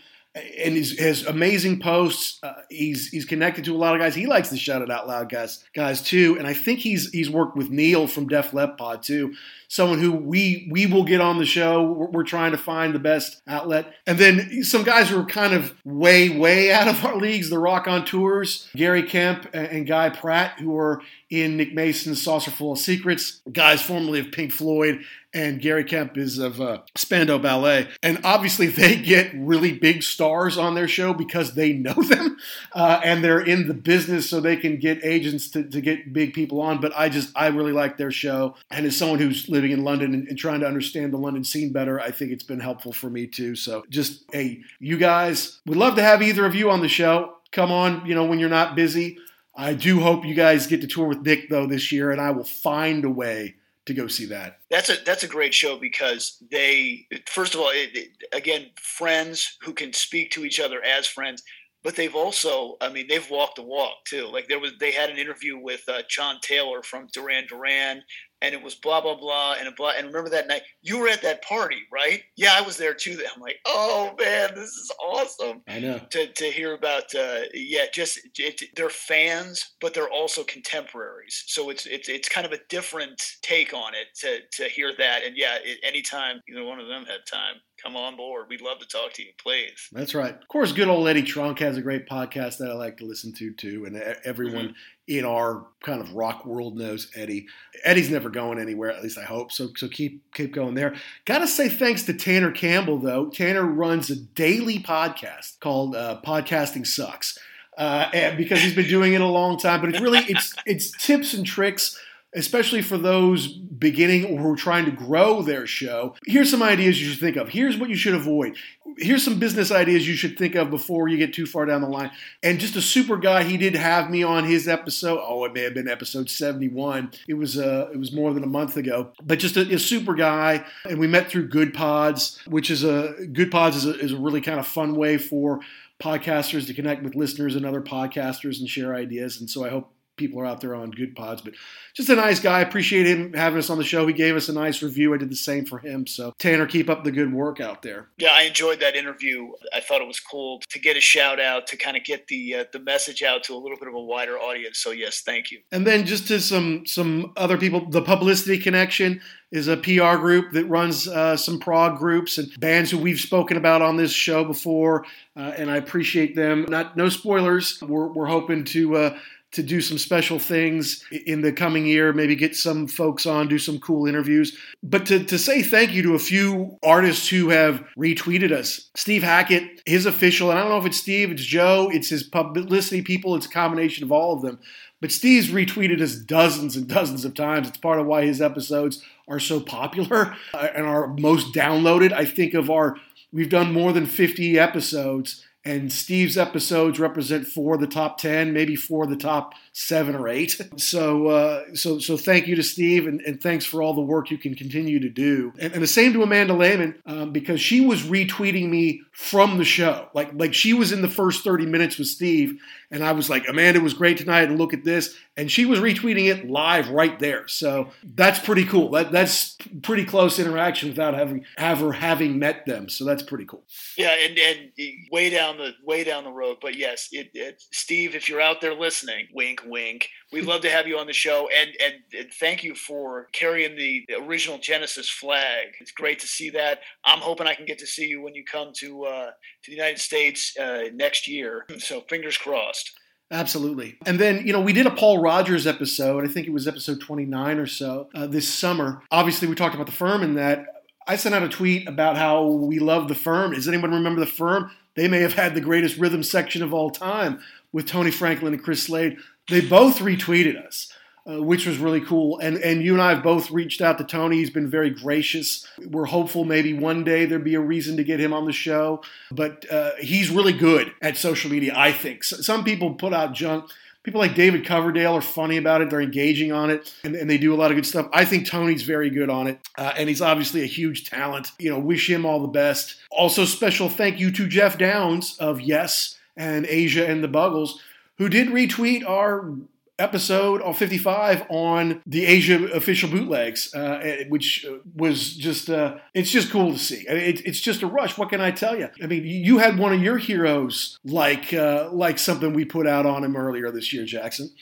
And he's, has amazing posts. Uh, he's he's connected to a lot of guys. He likes to shout it out loud, guys, guys too. And I think he's he's worked with Neil from Def Leppard too someone who we we will get on the show. We're, trying to find the best outlet, and then some guys who are kind of way way out of our leagues. The Rock on Tours, Gary Kemp and, and Guy Pratt, who are in Nick Mason's Saucerful of Secrets. Guys formerly of Pink Floyd, and Gary Kemp is of uh, Spandau Ballet, and obviously they get really big stars on their show because they know them uh, and they're in the business, so they can get agents to, to get big people on. But I just I really like their show, and as someone who's living in London and, and trying to understand the London scene better, I think it's been helpful for me too. So just hey, you guys, we'd love to have either of you on the show. Come on, you know when you're not busy. I do hope you guys get to tour with Nick though this year, and I will find a way to go see that. That's a that's a great show because they first of all it, it- again friends who can speak to each other as friends, but they've also I mean they've walked the walk too. Like there was they had an interview with uh, John Taylor from Duran Duran, and it was blah blah blah and a blah. And remember that night you were at that party, right? Yeah, I was there too. I'm like, oh man, this is awesome I know. to, to hear about uh, yeah just it, they're fans but they're also contemporaries so it's it's it's kind of a different take on it to to hear that and yeah it, anytime either one of them have time come on board we'd love to talk to you please That's right. Of course, good old Eddie Trunk has a great podcast that I like to listen to too, and everyone in our kind of rock world knows Eddie. Eddie's never going anywhere, at least I hope. So, so keep keep going there. Got to say thanks to Tanner Campbell though. Tanner runs a daily podcast called uh, "Podcasting Sucks," uh, because he's been doing it a long time. But it's really it's it's tips and tricks especially for those beginning or who are trying to grow their show. Here's some ideas you should think of. Here's what you should avoid. Here's some business ideas you should think of before you get too far down the line. And just a super guy, he did have me on his episode. Oh, it may have been episode 71. It was uh, it was more than a month ago. But just a, a super guy, and we met through Good Pods, which is a Good Pods is a, is a really kind of fun way for podcasters to connect with listeners and other podcasters and share ideas. And so I hope people are out there on good pods, but just a nice guy. Appreciate him having us on the show. He gave us a nice review. I did the same for him. So Tanner, keep up the good work out there. yeah i enjoyed that interview i thought it was cool to get a shout out to kind of get the uh, the message out to a little bit of a wider audience so yes thank you And then just to some some other people, the Publicity Connection is a PR group that runs uh, some prog groups and bands who we've spoken about on this show before, uh, and I appreciate them. Not no spoilers. We're we're hoping to. Uh, to do some special things in the coming year, maybe get some folks on, do some cool interviews. But to, to say thank you to a few artists who have retweeted us. Steve Hackett, his official, and I don't know if it's Steve, it's Joe, it's his publicity people, it's a combination of all of them. But Steve's retweeted us dozens and dozens of times. It's part of why his episodes are so popular uh, and are most downloaded. I think of our, we've done more than 50 episodes, and Steve's episodes represent four of the top 10, maybe four of the top seven or eight. So, uh, so, so thank you to Steve, and, and thanks for all the work you can continue to do. And, and the same to Amanda Lehmann, um, because she was retweeting me from the show. Like, like she was in the first 30 minutes with Steve, and I was like, Amanda was great tonight, and look at this. And she was retweeting it live right there. So that's pretty cool. That, that's pretty close interaction without having her having met them. So that's pretty cool. Yeah, and and way down the way down the road, but yes, it, it, Steve, if you're out there listening, wink, wink. We'd love to have you on the show, and, and and thank you for carrying the original Genesis flag. It's great to see that. I'm hoping I can get to see you when you come to uh, to the United States uh, next year. So fingers crossed. Absolutely. And then, you know, we did a Paul Rodgers episode. I think it was episode 29 or so uh, this summer. Obviously, we talked about the firm and that. I sent out a tweet about how we love the firm. Does anyone remember the firm? They may have had the greatest rhythm section of all time with Tony Franklin and Chris Slade. They both retweeted us. Uh, which was really cool. And and you and I have both reached out to Tony. He's been very gracious. We're hopeful maybe one day there'd be a reason to get him on the show. But uh, he's really good at social media, I think. So, some people put out junk. People like David Coverdale are funny about it. They're engaging on it, and, and they do a lot of good stuff. I think Tony's very good on it, uh, and he's obviously a huge talent. You know, wish him all the best. Also, special thank you to Geoff Downes of Yes and Asia and the Buggles, who did retweet our episode of 55 on the Asia official bootlegs, uh, which was just, uh, it's just cool to see. I mean, it, it's just a rush. What can I tell you? I mean, you had one of your heroes like, uh, like something we put out on him earlier this year, Jackson.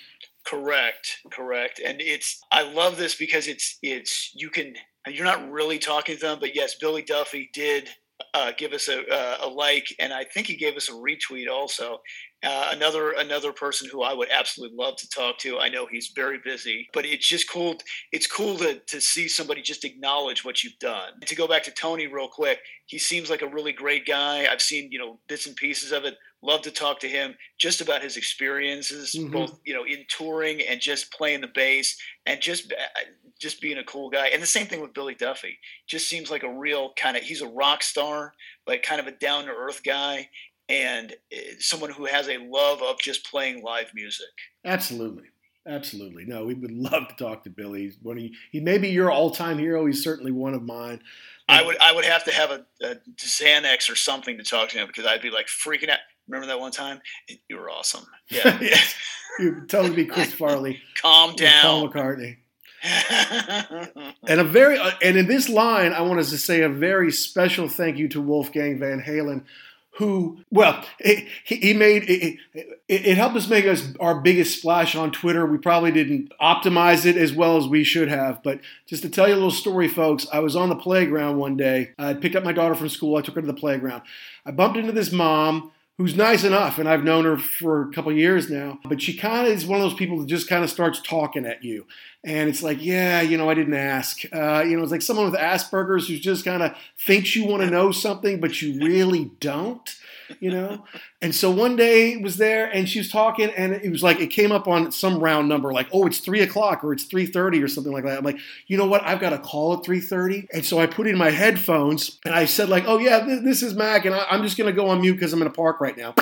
Correct, correct. And it's, I love this because it's, it's, you can, you're not really talking to them, but yes, Billy Duffy did uh, give us a, uh, a, like, and I think he gave us a retweet also. Uh, another another person who I would absolutely love to talk to. I know he's very busy, but it's just cool. It's cool to to see somebody just acknowledge what you've done. And to go back to Tony real quick, he seems like a really great guy. I've seen you know bits and pieces of it. Love to talk to him just about his experiences, mm-hmm. both you know in touring and just playing the bass and just uh, just being a cool guy. And the same thing with Billy Duffy. Just seems like a real kind of he's a rock star, but kind of a down to earth guy and eh, someone who has a love of just playing live music. Absolutely. Absolutely. No, we would love to talk to Billy. When he, he may be your all time hero. He's certainly one of mine. I would I would have to have a, a Xanax or something to talk to him because I'd be like freaking out. Remember that one time? You were awesome. Yeah. yes. You totally be Chris Farley. Calm down. Paul McCartney. and a very uh, and in this line, I wanted to say a very special thank you to Wolfgang Van Halen who, well, it, he made it, it, it, helped us make us our biggest splash on Twitter. We probably didn't optimize it as well as we should have, but just to tell you a little story, folks, I was on the playground one day. I picked up my daughter from school. I took her to the playground. I bumped into this mom who's nice enough, and I've known her for a couple years now. But she kind of is one of those people that just kind of starts talking at you, and it's like, yeah, you know, I didn't ask. Uh, you know, it's like someone with Asperger's who just kind of thinks you want to know something, but you really don't you know? and so one day was there and she was talking and it was like, it came up on some round number, like, oh, it's three o'clock or it's 3.30 or something like that. I'm like, you know what? I've got a call at 3.30. And so I put in my headphones and I said like, oh yeah, this is Mac. And I'm just going to go on mute because I'm in a park right now.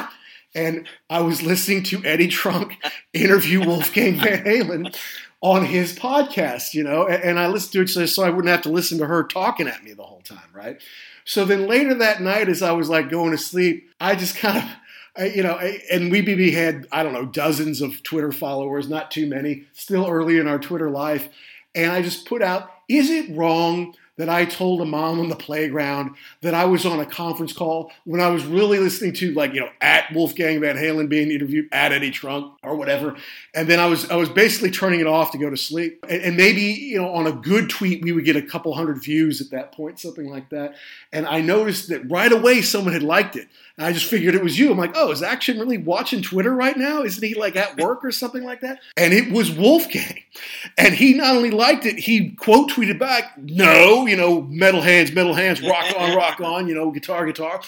And I was listening to Eddie Trunk interview Wolfgang Van Halen on his podcast, you know, and I listened to it so I wouldn't have to listen to her talking at me the whole time, right? So then later that night, as I was like going to sleep, I just kind of, I, you know, I, and WeBB had, I don't know, dozens of Twitter followers, not too many, still early in our Twitter life. And I just put out, is it wrong that I told a mom on the playground that I was on a conference call when I was really listening to like, you know, at Wolfgang Van Halen being interviewed at Eddie Trunk or whatever. And then I was I was basically turning it off to go to sleep. And, and maybe, you know, on a good tweet we would get a couple hundred views at that point, something like that. And I noticed that right away someone had liked it. And I just figured it was you. I'm like, oh, is Action really watching Twitter right now? Isn't he like at work or something like that? And it was Wolfgang. And he not only liked it, he quote tweeted back, no, you know, metal hands, metal hands, rock on, rock on, you know, guitar, guitar.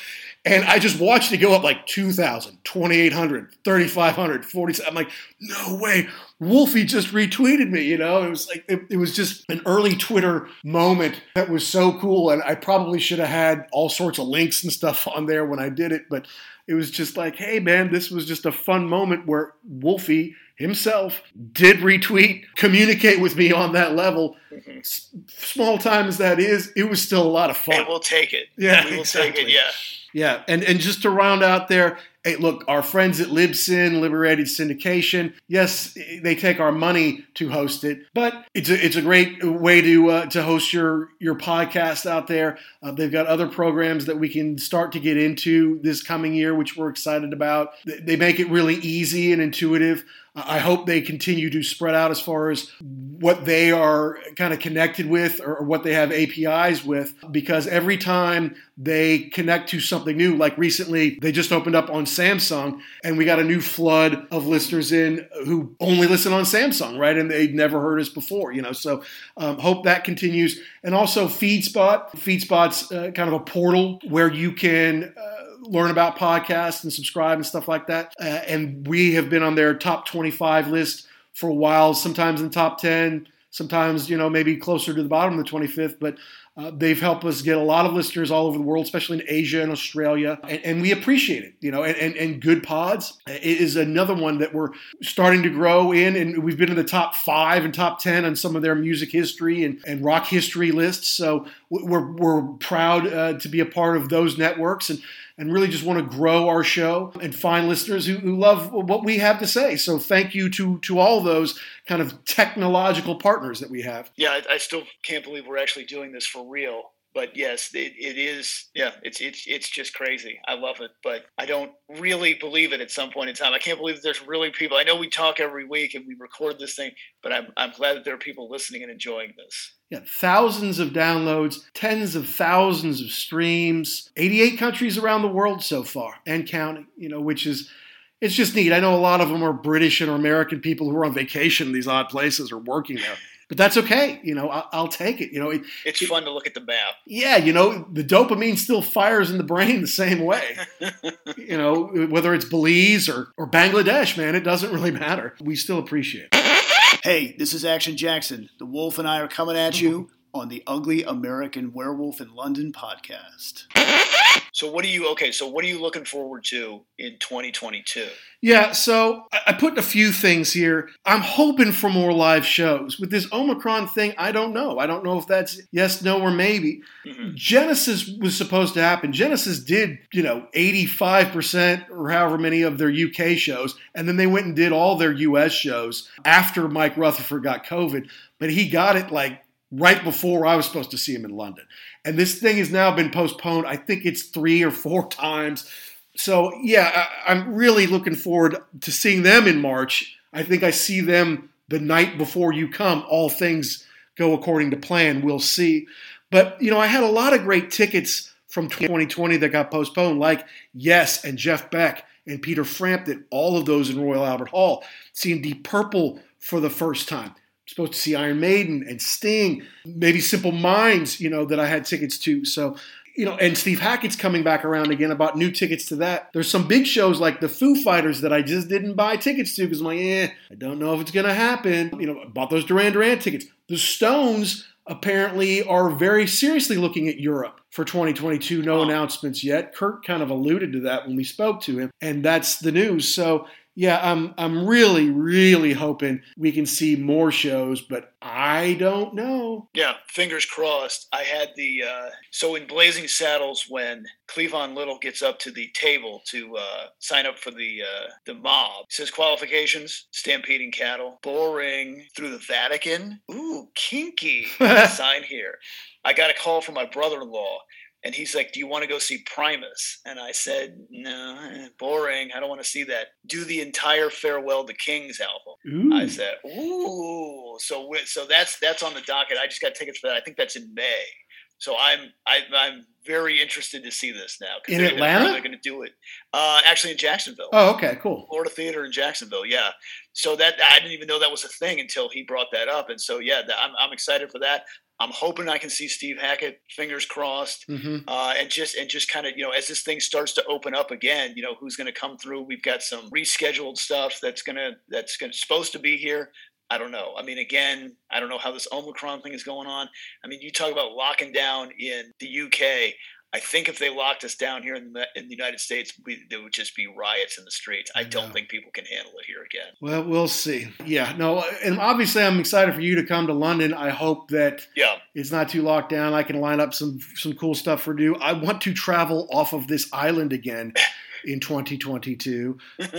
And I just watched it go up like 2,000, 2,800, 3,500, 40. I'm like, no way. Wolfie just retweeted me, you know? It was like, it, it, was just an early Twitter moment that was so cool. And I probably should have had all sorts of links and stuff on there when I did it. But it was just like, hey, man, this was just a fun moment where Wolfie himself did retweet, communicate with me on that level. Mm-hmm. S- small time as that is, it was still a lot of fun. And we'll take it. Yeah, we will exactly. take it. Yeah. Yeah, and, and just to round out there, hey, look, our friends at Libsyn, Liberated Syndication, yes, they take our money to host it, but it's a, it's a great way to uh, to host your your podcast out there. Uh, they've got other programs that we can start to get into this coming year, which we're excited about. They make it really easy and intuitive. I hope they continue to spread out as far as what they are kind of connected with or what they have APIs with, because every time they connect to something new. Like recently, they just opened up on Samsung, and we got a new flood of listeners in who only listen on Samsung, right? And they'd never heard us before, you know. So um, hope that continues. And also FeedSpot. FeedSpot's uh, kind of a portal where you can. Uh, learn about podcasts and subscribe and stuff like that. Uh, and we have been on their top 25 list for a while, sometimes in the top 10, sometimes, you know, maybe closer to the bottom of the 25th. But uh, they've helped us get a lot of listeners all over the world, especially in Asia and Australia, and, and we appreciate it. You know, and, and, and, Good Pods is another one that we're starting to grow in, and we've been in the top five and top ten on some of their music history and, and rock history lists. So we're we're proud uh, to be a part of those networks, and and really just want to grow our show and find listeners who, who love what we have to say. So thank you to to all those kind of technological partners that we have. Yeah, I, I still can't believe we're actually doing this for real but yes, it, it is. Yeah, it's it's it's just crazy. I love it, but I don't really believe it at some point in time. I can't believe there's really people. I know we talk every week and we record this thing, but I'm I'm glad that there are people listening and enjoying this. Yeah, thousands of downloads, tens of thousands of streams, 88 countries around the world so far, and counting. You know, which is it's just neat. I know a lot of them are British and American people who are on vacation in these odd places or working there but that's okay. You know, I'll, I'll take it. You know, it, it's it, fun to look at the map. Yeah, you know, the dopamine still fires in the brain the same way. you know, whether it's Belize or or Bangladesh, man, it doesn't really matter. We still appreciate. it. Hey, this is Action Jackson. The Wolf and I are coming at you on the Ugly American Werewolf in London podcast. So what are you okay? So what are you looking forward to in 2022? Yeah, so I put a few things here. I'm hoping for more live shows. With this Omicron thing, I don't know. I don't know if that's yes, no, or maybe. Mm-hmm. Genesis was supposed to happen. Genesis did, you know, 85% or however many of their UK shows, and then they went and did all their US shows after Mike Rutherford got COVID. But he got it like right before I was supposed to see him in London. And this thing has now been postponed. I think it's three or four times. So, yeah, I, am really looking forward to seeing them in March. I think I see them the night before you come. All things go according to plan. We'll see. But, you know, I had a lot of great tickets from 2020 that got postponed, like Yes and Jeff Beck and Peter Frampton, all of those in Royal Albert Hall. Seeing Deep Purple for the first time supposed to see Iron Maiden and Sting, maybe Simple Minds, you know, that I had tickets to. So, you know, and Steve Hackett's coming back around again about new tickets to that. There's some big shows like the Foo Fighters that I just didn't buy tickets to because I'm like, eh, I don't know if it's going to happen. You know, I bought those Duran Duran tickets. The Stones apparently are very seriously looking at Europe for 2022. No announcements yet. Kurt kind of alluded to that when we spoke to him, and that's the news. So, yeah, I'm I'm really really hoping we can see more shows, but I don't know. Yeah, fingers crossed. I had the uh, so in Blazing Saddles when Cleavon Little gets up to the table to uh, sign up for the uh, the mob. says qualifications: stampeding cattle, boring through the Vatican. Ooh, kinky. Sign here. I got a call from my brother-in-law and he's like, "Do you want to go see Primus?" And I said, "No, eh, boring. I don't want to see that. Do the entire Farewell to Kings album." Ooh. I said, "Ooh." So so that's that's on the docket. I just got tickets for that. I think that's in May. So I'm I, am i am very interested to see this now. In they're Atlanta, gonna, they're going to do it. Uh, actually, in Jacksonville. Oh, okay, cool. Florida Theater in Jacksonville. Yeah. So that I didn't even know that was a thing until he brought that up, and so yeah, I'm I'm excited for that. I'm hoping I can see Steve Hackett, fingers crossed, mm-hmm. uh, and just and just kind of you know as this thing starts to open up again, you know who's going to come through. We've got some rescheduled stuff that's gonna that's gonna supposed to be here. I don't know. I mean, again, I don't know how this Omicron thing is going on. I mean, you talk about locking down in the UK. I think if they locked us down here in the, in the United States, we, there would just be riots in the streets. I don't think people can handle it here again. Well, we'll see. Yeah, no, and obviously I'm excited for you to come to London. I hope that yeah. it's not too locked down. I can line up some some cool stuff for you. I want to travel off of this island again. in 2022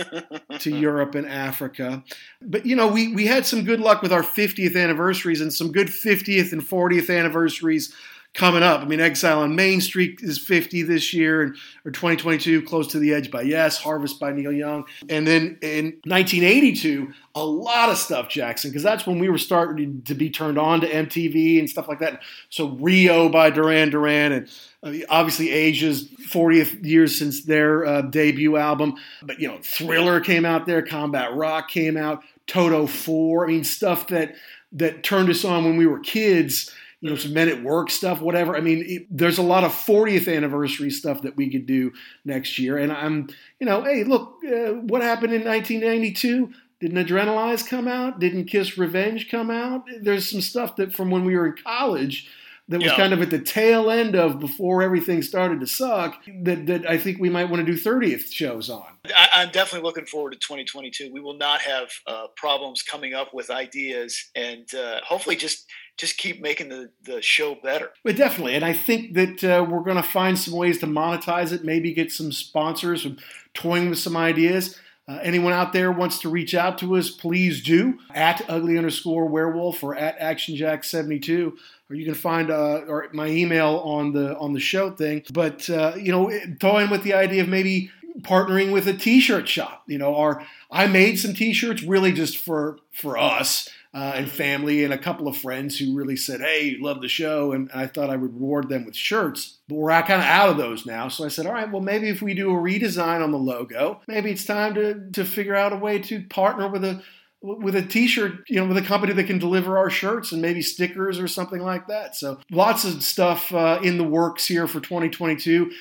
to Europe and Africa. But you know, we we had some good luck with our 50th anniversaries and some good 50th and 40th anniversaries coming up. I mean, Exile on Main Street is 50 this year, or 2022, Close to the Edge by Yes, Harvest by Neil Young, and then in 1982, a lot of stuff, Jackson, because that's when we were starting to be turned on to MTV and stuff like that. So Rio by Duran Duran, and uh, obviously Asia's 40th years since their uh, debut album. But you know, Thriller came out there, Combat Rock came out, Toto 4. I mean, stuff that that turned us on when we were kids you know, some men at work stuff, whatever. I mean, it, there's a lot of 40th anniversary stuff that we could do next year. And I'm, you know, hey, look, uh, what happened in 1992? Didn't Adrenalize come out? Didn't Kiss Revenge come out? There's some stuff that from when we were in college that was Yeah. kind of at the tail end of before everything started to suck that, that I think we might want to do 30th shows on. I, I'm definitely looking forward to 2022. We will not have uh, problems coming up with ideas, and uh, hopefully, just just keep making the, the show better. But definitely, and I think that uh, we're going to find some ways to monetize it. Maybe get some sponsors, some toying with some ideas. Uh, anyone out there wants to reach out to us, please do at ugly underscore werewolf or at actionjack72, or you can find uh, or my email on the on the show thing. But uh, you know, toying with the idea of maybe partnering with a t-shirt shop. You know, our I made some t-shirts really just for for us uh, and family and a couple of friends who really said, "Hey, love the show," and I thought I would reward them with shirts. But we're kind of out of those now, so I said, "All right, well, maybe if we do a redesign on the logo, maybe it's time to to figure out a way to partner with a." With a T-shirt, you know, with a company that can deliver our shirts and maybe stickers or something like that. So lots of stuff uh, in the works here for 2022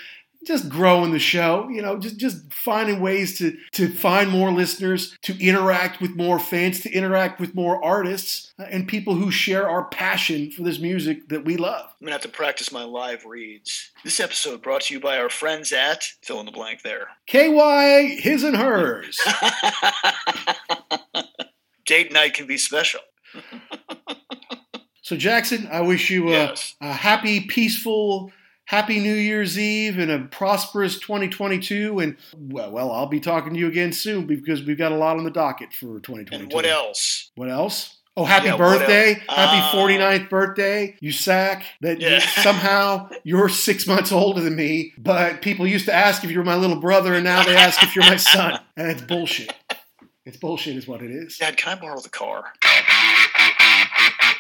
just growing the show, you know, just just finding ways to to find more listeners, to interact with more fans, to interact with more artists uh, and people who share our passion for this music that we love. I'm gonna have to practice my live reads. This episode brought to you by our friends at fill in the blank there. KY his and hers. Date night can be special. So Jackson, I wish you a, Yes. a happy, peaceful, happy New Year's Eve and a prosperous 2022. And well, well, I'll be talking to you again soon because we've got a lot on the docket for 2022. And what else? What else? Oh, happy Yeah, birthday. Happy Ah. 49th birthday. You sack that Yeah. somehow you're six months older than me, but people used to ask if you were my little brother, and now they ask if you're my son. And it's bullshit. It's bullshit, is what it is. Dad, can I borrow the car?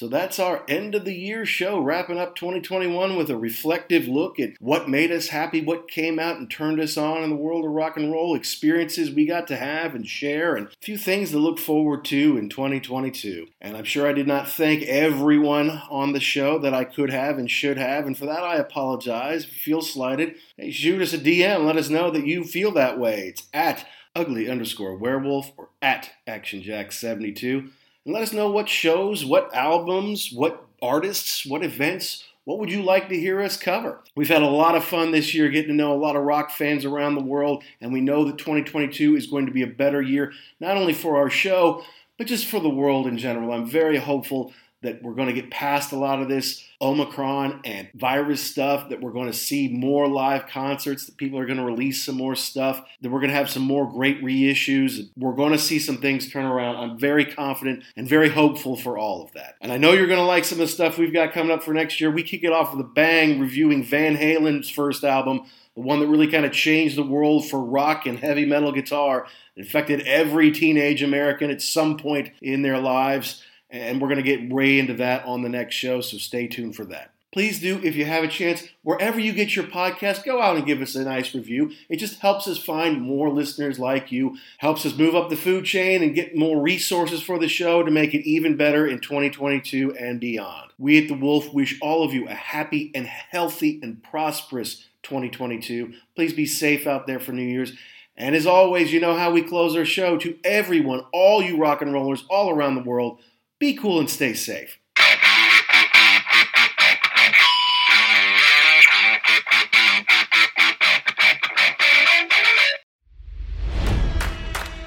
So that's our end of the year show, wrapping up 2021 with a reflective look at what made us happy, what came out and turned us on in the world of rock and roll, experiences we got to have and share, and a few things to look forward to in 2022. And I'm sure I did not thank everyone on the show that I could have and should have, and for that I apologize. If you feel slighted, hey, shoot us a DM, let us know that you feel that way. It's at ugly underscore werewolf or at actionjack72 and let us know what shows, what albums, what artists, what events, what would you like to hear us cover? We've had a lot of fun this year getting to know a lot of rock fans around the world, and we know that 2022 is going to be a better year, not only for our show, but just for the world in general. I'm very hopeful that we're going to get past a lot of this Omicron and virus stuff, that we're going to see more live concerts, that people are going to release some more stuff, that we're going to have some more great reissues. We're going to see some things turn around. I'm very confident and very hopeful for all of that. And I know you're going to like some of the stuff we've got coming up for next year. We kick it off with a bang reviewing Van Halen's first album, the one that really kind of changed the world for rock and heavy metal guitar. It affected every teenage American at some point in their lives. And we're going to get way into that on the next show, so stay tuned for that. Please do, if you have a chance, wherever you get your podcast, go out and give us a nice review. It just helps us find more listeners like you, helps us move up the food chain and get more resources for the show to make it even better in 2022 and beyond. We at The Wolf wish all of you a happy and healthy and prosperous 2022. Please be safe out there for New Year's. And as always, you know how we close our show to everyone, all you rock and rollers all around the world. Be cool and stay safe.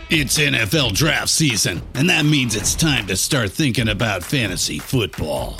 It's NFL draft season, and that means it's time to start thinking about fantasy football.